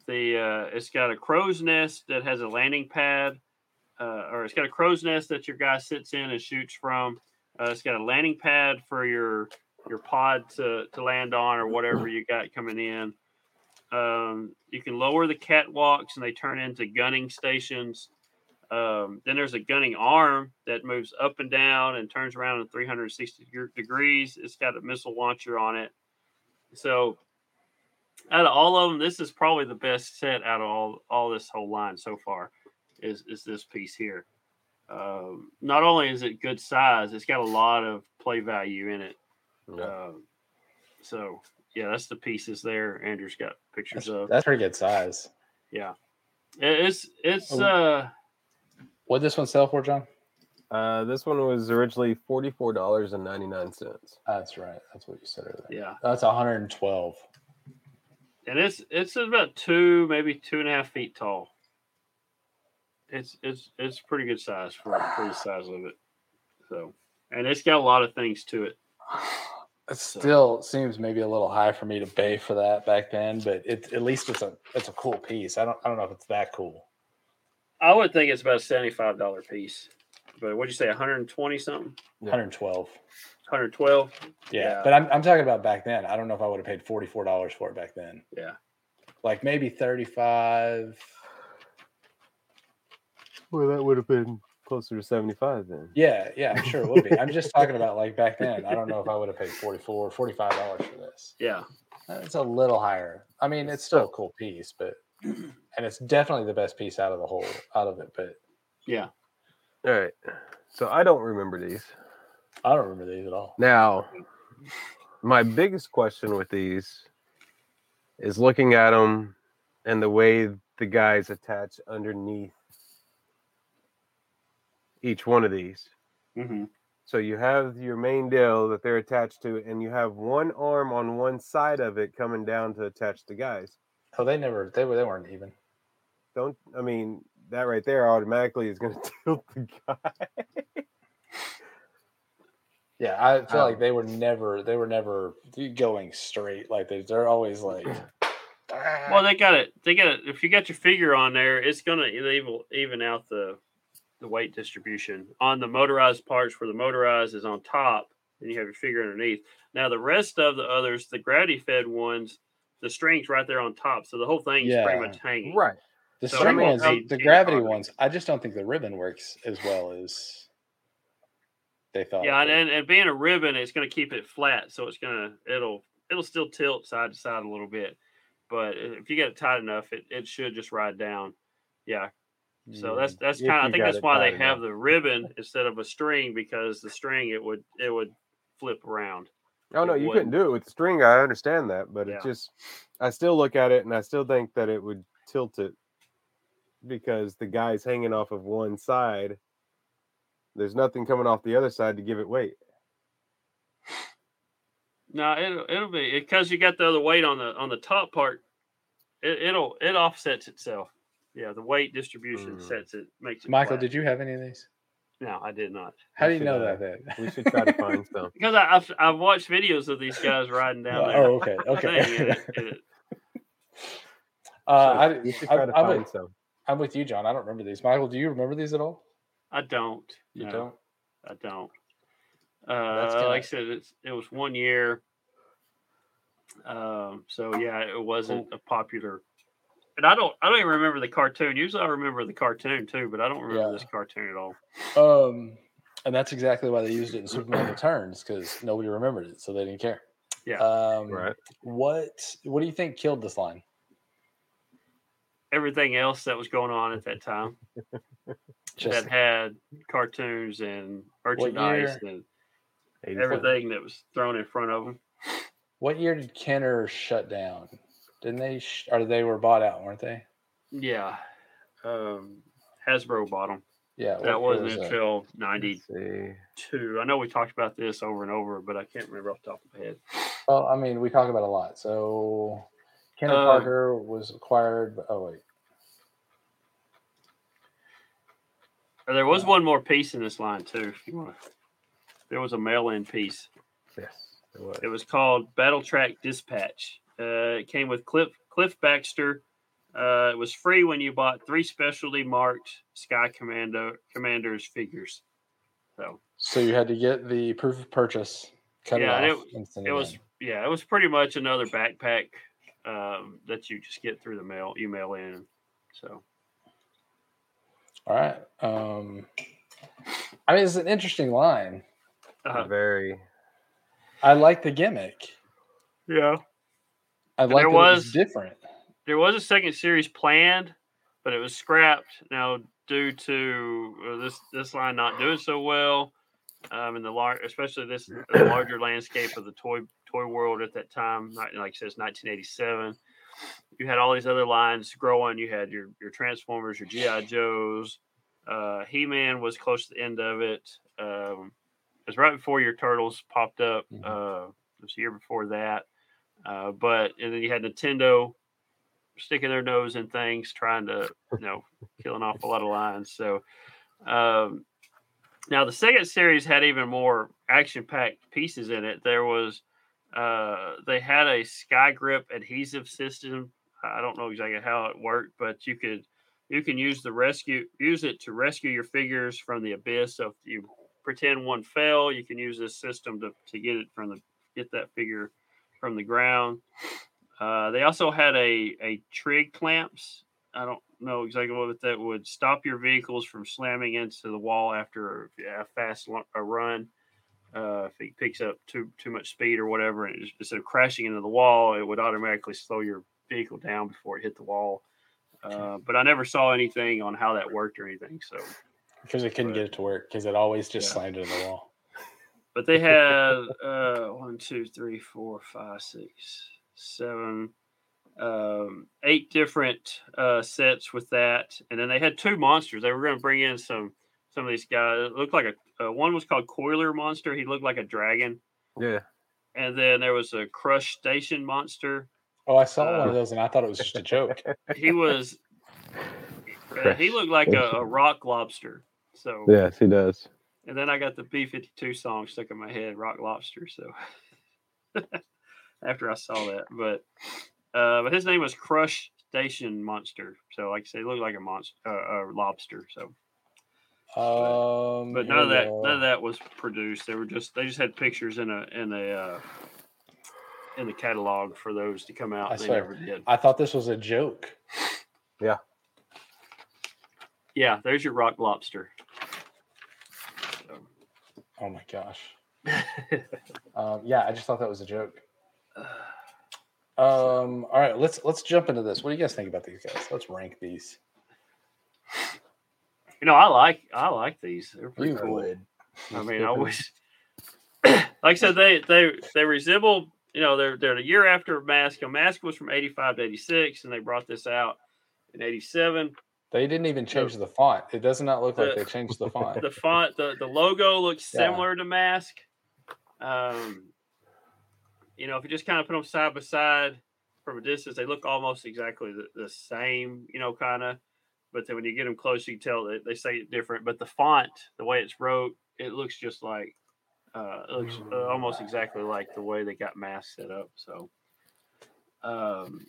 the uh, it's got a crow's nest that has a landing pad uh, or it's got a crow's nest that your guy sits in and shoots from. Uh, it's got a landing pad for your your pod to, to land on or whatever you got coming in. Um, you can lower the catwalks and they turn into gunning stations. Um, then there's a gunning arm that moves up and down and turns around in 360 degrees. It's got a missile launcher on it. So, out of all of them, this is probably the best set out of all all this whole line so far is is this piece here. Um, not only is it good size, it's got a lot of play value in it. yeah. Um, so yeah, that's the pieces there. Andrew's got pictures That's, of. that's pretty good size. Yeah, It- it's it's Oh. uh What this one sell for, John? uh, this one was originally forty four dollars and ninety nine cents. That's right. That's what you said earlier. yeah, That's 112. and it's it's about two maybe two and a half feet tall. It's it's it's pretty good size for for the size of it. So, and it's got a lot of things to it. It still seems maybe a little high for me to pay for that back then, but it, at least it's a it's a cool piece. I don't I don't know if it's that cool. I would think it's about a seventy-five dollar piece. But what'd you say, one hundred and twenty something? 112. One hundred twelve? Yeah, Yeah. but I'm I'm talking about back then. I don't know if I would have paid forty four dollars for it back then. Yeah. Like maybe thirty five. Well, that would have been closer to seventy five then. Yeah, yeah, I'm sure it would be. I'm just talking about like back <laughs> then. I don't know if I would have paid 44 45 dollars for this. Yeah. Uh, It's a little higher. I mean, it's still a cool piece, but <clears throat> and it's definitely the best piece out of the whole out of it. But Yeah. All right. So I don't remember these. I don't remember these at all. Now, my biggest question with these is looking at them and the way the guys attach underneath each one of these. hmm So you have your main deal that they're attached to, and you have one arm on one side of it coming down to attach the guys. Oh, they never they were they weren't even. Don't I mean that right there automatically is going <laughs> to tilt the guy. <laughs> Yeah, I feel Um, like they were never they were never going straight. Like they they're always like. <clears throat> Well, they got it. They got it. If you got your figure on there, it's gonna even even out the the weight distribution on the motorized parts. Where the motorized is on top, and you have your figure underneath. Now the rest of the others, the gravity fed ones, the strings right there on top, so the whole thing's Yeah. pretty much hanging. Right. The So, string ones, they- the gravity are- ones, I just don't think the ribbon works as well as they thought. Yeah, and, and, and being a ribbon, it's going to keep it flat, so it's going to it'll it'll still tilt side to side a little bit, but if you get it tight enough, it, it should just ride down. Yeah, so that's that's kind of I think that's why they have the ribbon instead of a string because the string it would it would flip around. Oh no, It you wouldn't. couldn't do it with the string. I understand that, but Yeah. it just I still look at it and I still think that it would tilt it because the guy's hanging off of one side. There's nothing coming off the other side to give it weight. No, it'll it'll be because you got the other weight on the on the top part. It, it'll it offsets itself. Yeah, the weight distribution Mm. sets it makes it. Michael, flat. did you have any of these? No, I did not. How We do you know should, uh, that then? We should try to find <laughs> some. Because I, I've I've watched videos of these guys <laughs> riding down there. oh, okay, <laughs> okay. and it- and it- uh, I, we should I, try to I'm, find with, some. I'm with you, John. I don't remember these. Michael, do you remember these at all? I don't. You no, don't. I don't. Uh, kinda- like I said, it's, it was one year. Um, so yeah, it wasn't a popular. And I don't, I don't even remember the cartoon. Usually, I remember the cartoon too, but I don't remember Yeah. this cartoon at all. Um, and that's exactly why they used it in Superman Returns because nobody remembered it, so they didn't care. Yeah. Um, Right. What What do you think killed this line? Everything else that was going on at that time <laughs> Just that had cartoons and merchandise and 84. everything that was thrown in front of them. what year did Kenner shut down? Didn't they? Sh- or they were bought out, weren't they? Yeah. Um, Hasbro bought them. Yeah. That wasn't was until 90, Let's see. two. I know we talked about this over and over, but I can't remember off the top of my head. Well, I mean, we talk about a lot. So, Kenner Um, Parker was acquired. But, oh wait, Uh, There was one more piece in this line too. If you want, there was a mail-in piece. Yes, it was. It was called Battle Track Dispatch. Uh, it came with Cliff Cliff Baxter. Uh, it was free when you bought three specialty marked Sky Commando Commanders figures. So so you had to get the proof of purchase, cut Yeah, it it- off, it it was yeah, it was pretty much another backpack um, that you just get through the mail, email in. So All right. Um, I mean, it's an interesting line. uh, Very. I like the gimmick. yeah, I like there was was- different. there was a second series planned, but it was scrapped now due to uh, this this line not doing so well, um, in the lar- especially this the larger landscape of the toy toy world at that time. Like I said, 1987. You had all these other lines growing. You had your your Transformers, your GI Joes. Uh, He Man was close to the end of it. Um, it was right before your Turtles popped up. Mhm. Uh, it was the year before that. Uh, but and then you had Nintendo sticking their nose in things, trying to, you know, killing off a lot of lines. So um, now the second series had even more action-packed pieces in it. There was uh, they had a sky grip adhesive system. I don't know exactly how it worked, but you could you can use the rescue use it to rescue your figures from the abyss. So if you pretend one fell, you can use this system to, to get it from the get that figure from the ground. Uh, they also had a a trig clamps. I don't know exactly what that would stop your vehicles from slamming into the wall after a fast a run. Uh, if it picks up too too much speed or whatever, and just, instead of crashing into the wall, it would automatically slow your vehicle down before it hit the wall. Uh, but I never saw anything on how that worked or anything. So, because it couldn't Right. get it to work because it always just Yeah. slammed into the wall. But they had uh, one, two, three, four, five, six, seven, um, eight different uh, sets with that, and then they had two monsters. They were going to bring in some some of these guys. It looked like a uh, one was called Coiler Monster. He looked like a dragon, Yeah. and then there was a Crush Station Monster. Oh, I saw one Uh, of those and I thought it was just a joke. <laughs> He was uh, he looked like a, a rock lobster. So Yes, he does. And then I got the B 52 song stuck in my head, Rock Lobster. So <laughs> after I saw that, but uh, but his name was Crush Station Monster. So like I say, he looked like a monster, uh, a lobster. So, Um, but here none of that go. none of that was produced. They were just they just had pictures in a in a uh, in the catalog for those to come out. I they swear. never did. I thought this was a joke. Yeah. Yeah, there's your rock lobster. Oh my gosh. <laughs> Um, yeah, I just thought that was a joke. Um, all right, let's let's jump into this. What do you guys think about these guys? Let's rank these. you know, I like I like these. They're pretty You cool. would. I mean, I wish, <coughs> like I said, they they they resemble. You know, they're they're a year after Mask. A Mask was from '85 to '86, and they brought this out in '87. They didn't even change the font. It does not look like they changed the font. <laughs> The font, the the logo looks Yeah. similar to Mask. Um, you know, if you just kind of put them side by side from a distance, they look almost exactly the, the same. You know, kind of. But then when you get them close, you can tell that they say it different. But the font, the way it's wrote, it looks just like uh, it looks uh, almost exactly like the way they got Mask set up. So, um,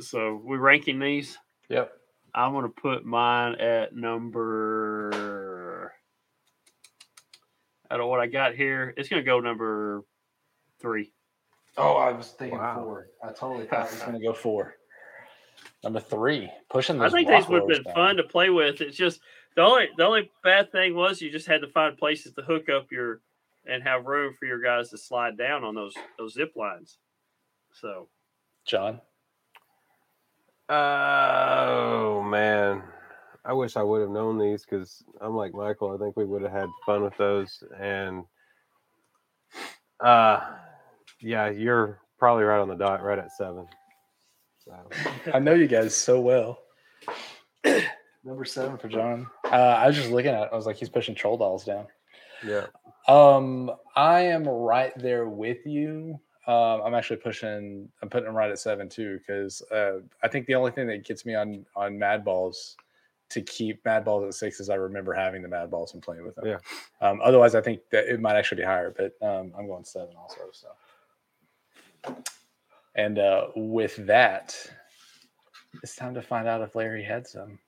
so we're ranking these. Yep. I'm gonna put mine at number. I don't know what I got here. It's gonna go number three. Oh, I was thinking Wow. four. I totally thought it was <laughs> going to go four. Number three, pushing the. I think block these would have been down. fun to play with. It's just the only the only bad thing was you just had to find places to hook up your and have room for your guys to slide down on those those zip lines. So John. Oh man, I wish I would have known these because I'm like Michael. I think we would have had fun with those. And uh, yeah, you're probably right on the dot, right at seven. So I know you guys so well. <clears throat> Number seven for John. Uh, I was just looking at it. I was like, he's pushing troll dolls down. yeah, Um, I am right there with you. Um, I'm actually pushing. I'm putting him right at seven too because uh, I think the only thing that gets me on on Mad Balls to keep Mad Balls at six is I remember having the Mad Balls and playing with them. Yeah. Um, otherwise, I think that it might actually be higher, but um, I'm going seven also. So, and uh, with that, it's time to find out if Larry had some.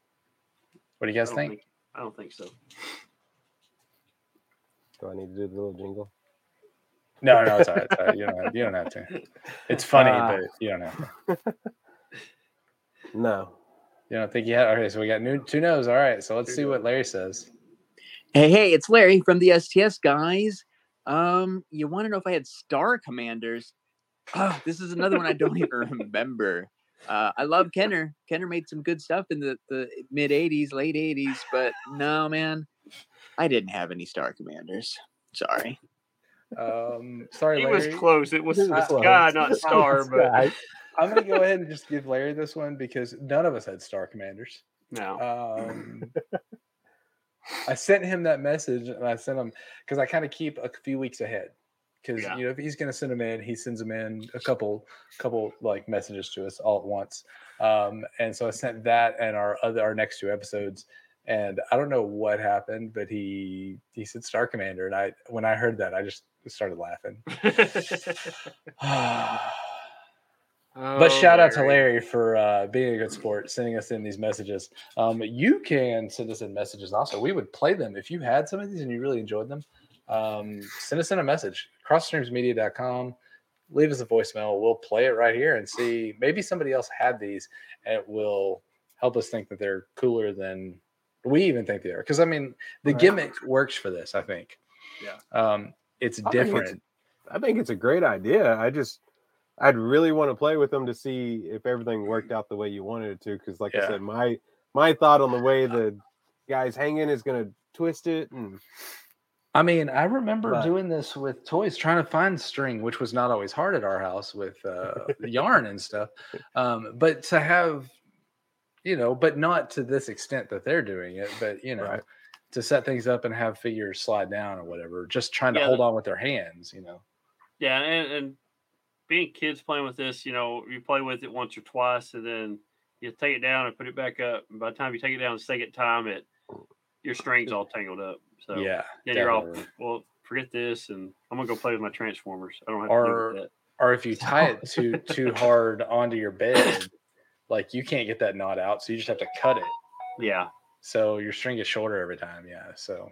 What do you guys don't think? I don't think so. do I need to do the little jingle? No, no, it's all right. It's all right. You, don't have, you don't have to. It's <laughs> funny, Ah. but you don't have to. <laughs> No. You don't think you had? Okay, so we got new, two no's. All right, so let's Two see what Larry says. Hey, hey, it's Larry from the STS guys. Um, you want to know if I had Star Commanders? Oh, this is another one I don't even <laughs> remember. Uh, I love Kenner. Kenner made some good stuff in the, the mid 80s, late 80s, but no, man, I didn't have any Star Commanders. Sorry. Um, sorry, He Larry. was close. It was He was Sky, close. <laughs> not Star, but <laughs> I'm gonna go ahead and just give Larry this one because none of us had Star Commanders. no. Um, <laughs> I sent him that message, and I sent him because I kind of keep a few weeks ahead. Because Yeah. you know, if he's gonna send them in, he sends them in a couple, couple like messages to us all at once. Um, and so I sent that and our other our next two episodes. And I don't know what happened, but he he said Star Commander, and I when I heard that, I just started laughing. <laughs> <sighs> But shout out to Larry for uh, being a good sport, sending us in these messages. Um, you can send us in messages also. We would play them if you had some of these and you really enjoyed them. Um, send us in a message, crossstreamsmedia.com. Leave us a voicemail. We'll play it right here and see. Maybe somebody else had these and it will help us think that they're cooler than we even think they are. Because, I mean, the gimmick works for this, I think. Yeah. Um, it's I think it's- different. I think it's a great idea. I just, I'd really want to play with them to see if everything worked out the way you wanted it to. Because, like Yeah. I said, my my thought on the way the guys hanging is going to twist it, and I mean, I remember But- doing this with toys, trying to find string, which was not always hard at our house with uh, <laughs> yarn and stuff. Um, but to have, you know, but not to this extent that they're doing it, but you know, Right. To set things up and have figures slide down or whatever, just trying to Yeah, hold on with their hands, you know. Yeah, and, and being kids playing with this, you know, you play with it once or twice, and then you take it down and put it back up. And by the time you take it down the second time, it your string's all tangled up. So yeah. then you're all well. Forget this, and I'm gonna go play with my transformers. I don't have to Or- deal with that. Or if you tie it <laughs> too too hard onto your bed, like you can't get that knot out, so you just have to cut it. Yeah, So your string is shorter every time. Yeah. So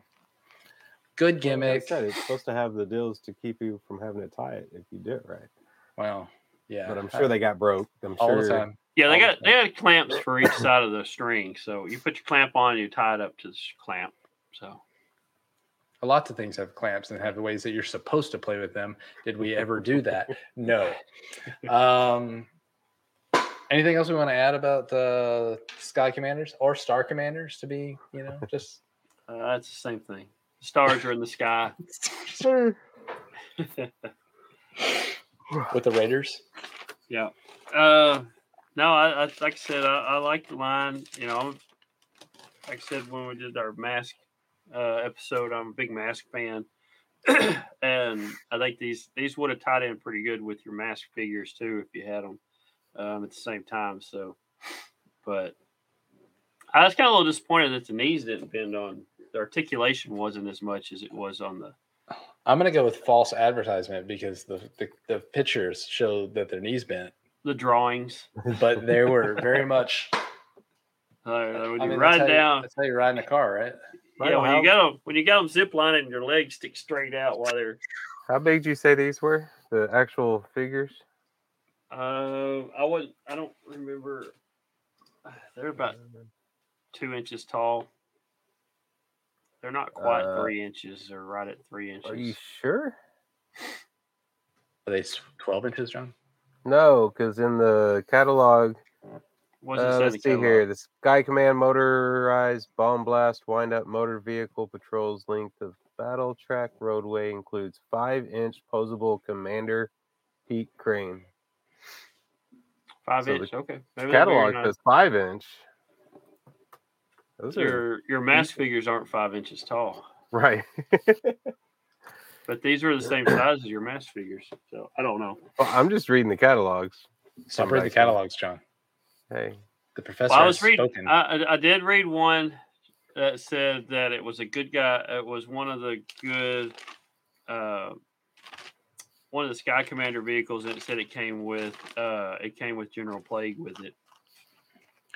good Well, like I gimmick. said, it's supposed to have the deals to keep you from having to tie it if you do it right. Well, Yeah, but I'm sure they got broke. I'm all sure the time. Yeah, they all the got they had clamps for each side of the string. So you put your clamp on, you tie it up to the clamp. So A lot of things have clamps and have ways that you're supposed to play with them. Did we ever do that? no. <laughs> Um, anything else we want to add about the Sky Commanders or Star Commanders to be, you know, just uh, that's the same thing. The stars are in the sky. <laughs> <laughs> with the Raiders? yeah. Uh, no, I, I like I said, I, I like the line. You know, I'm, like I said when we did our mask uh, episode, I'm a big mask fan, <clears throat> and I think these these would have tied in pretty good with your mask figures too if you had them um, at the same time. So, but I was kind of a little disappointed that the knees didn't bend on. The articulation wasn't as much as it was on the. I'm gonna go with false advertisement because the the, the pictures show that their knees bent, The drawings, <laughs> but they were very much. <laughs> uh, when I you mean, that's ride how you- down, that's how you ride in a car, right? yeah, when you got them, when you got them zip lining, your legs stick straight out while they're. How big do you say these were? The actual figures? Uh, I was I don't remember. <sighs> They're about two inches tall. They're not quite Uh, three inches. They're right at three inches. Are you sure? Are they 12 inches, John? No, because in the catalog, What uh, let's see catalog? here. The Sky Command motorized bomb blast wind up motor vehicle patrols length of battle track roadway includes five inch posable commander Pete Crane. Five so the inch. Okay. Maybe Catalog says five inch. Those are Your your mask figures aren't five inches tall, right. <laughs> but these are the same <laughs> size as your mask figures. So I don't know. Well, I'm just reading the catalogs. Stop Come reading the back to it. catalogs, John. Hey, The professor Well, I has was reading. spoken. I, I, I did read one that said that it was a good guy. It was one of the good, uh, one of the Sky Commander vehicles, and it said it came with, uh, it came with General Plague with it.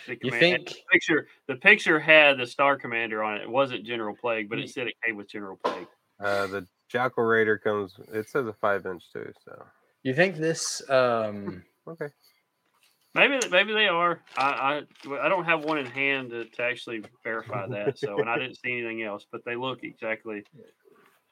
The You think- the picture? The picture had the Star Commander on it. It wasn't General Plague, but it said it came with General Plague. uh, the Jackal Raider comes. It says a five inch too. So you think this um okay. Maybe maybe they are. I I, I don't have one in hand to, to actually verify that. So and I didn't see anything else, but they look exactly.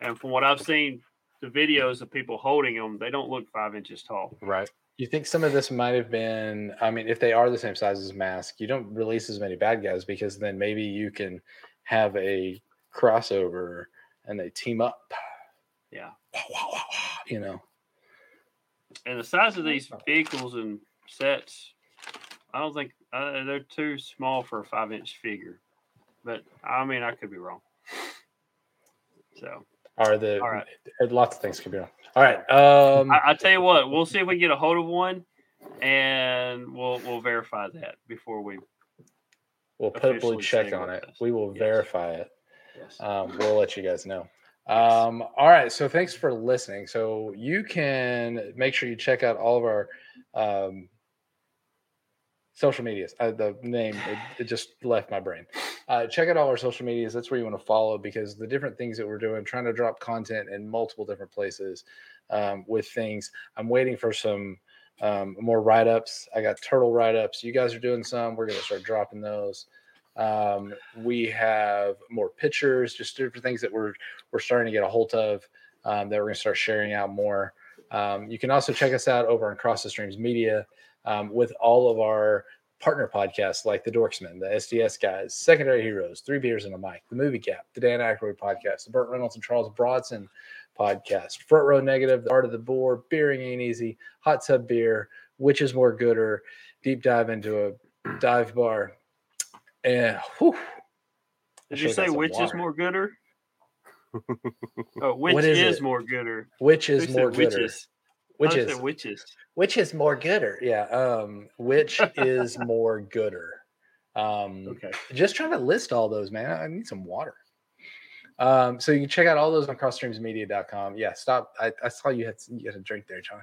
And from what I've seen, the videos of people holding them, they don't look five inches tall. Right. you think some of this might have been I mean, if they are the same size as Mask, you don't release as many bad guys because then maybe you can have a crossover and they team up. Yeah. <laughs> You know. And the size of these vehicles and sets, I don't think uh, they're too small for a five inch figure. But I mean, I could be wrong. <laughs> So Are the All right. lots of things could be wrong. All right. Um I, I tell you what, we'll see if we can get a hold of one, and we'll we'll verify that before we. we'll put a blue check on it. We will Yes. verify it. Yes. um, we'll let you guys know. Um, all right. So thanks for listening. So you can make sure you check out all of our um, social medias. Uh, the name it, it just left my brain. Uh, check out all our social medias. That's where you want to follow because the different things that we're doing, trying to drop content in multiple different places um, with things. I'm waiting for some um, more write ups. I got turtle write ups. You guys are doing some. We're going to start dropping those. Um, we have more pictures, just different things that we're we're starting to get a hold of um, that we're going to start sharing out more. Um, you can also check us out over on Cross the Streams Media um, with all of our partner podcasts like the Dorksmen, the SDS guys, Secondary Heroes, Three Beers and a Mic, the Movie Gap, the Dan Aykroyd podcast, the Burt Reynolds and Charles Bronson podcast, Front Row Negative, the Art of the Board, Beering Ain't Easy, Hot Tub Beer, Which is More Gooder, Deep Dive into a Dive Bar. And whew, Did you say which is more gooder? <laughs> oh, which is is, more gooder? which is Who more gooder? witches? Which is said witches. which is more gooder? Yeah. Um, which <laughs> is more gooder? Um, Okay. just trying to list all those, man. I need some water. Um, so you can check out all those on crossstreamsmedia.com. Yeah, stop. I, I saw you had you had a drink there, John.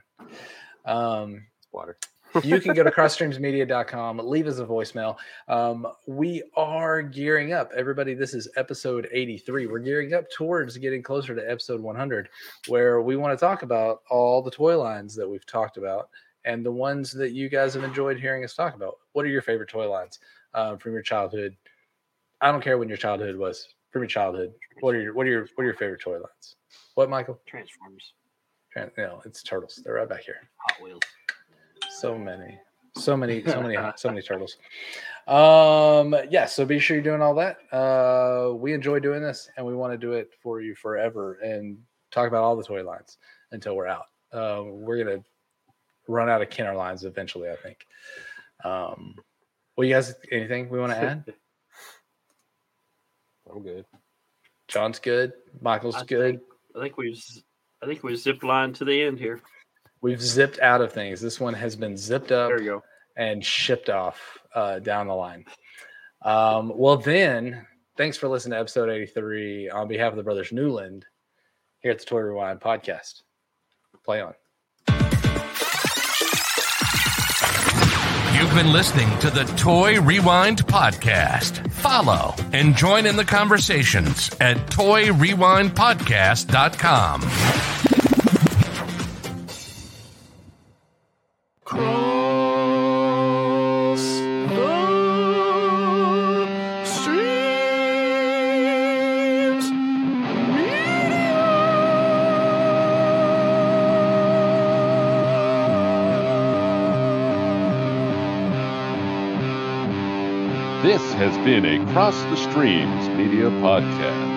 Um, Water. You can go to crossstreamsmedia.com, leave us a voicemail. Um, we are gearing up. Everybody, this is episode 83. We're gearing up towards getting closer to episode 100, where we want to talk about all the toy lines that we've talked about and the ones that you guys have enjoyed hearing us talk about. What are your favorite toy lines uh, from your childhood? I don't care when your childhood was. From your childhood, what are your what are your what are your favorite toy lines? What, Michael? Transformers, Tran- No, it's turtles. They're right back here. Hot Wheels. So many, so many, so many, <laughs> so many turtles. Um, yeah. So be sure you're doing all that. Uh, we enjoy doing this, and we want to do it for you forever, and talk about all the toy lines until we're out. Uh, we're gonna run out of Kenner lines eventually, I think. Um, well, you guys, anything we want to add? <laughs> I'm good. John's good. Michael's I good. think- I think we've I think we zipped line to the end here. We've zipped out of things. This one has been zipped up. There you go. and shipped off uh, down the line. Um, well, then, thanks for listening to episode 83 on behalf of the Brothers Newland here at the Toy Rewind podcast. Play on. You've been listening to the Toy Rewind Podcast. Follow and join in the conversations at toyrewindpodcast.com. This has been a Cross the Streams Media Podcast.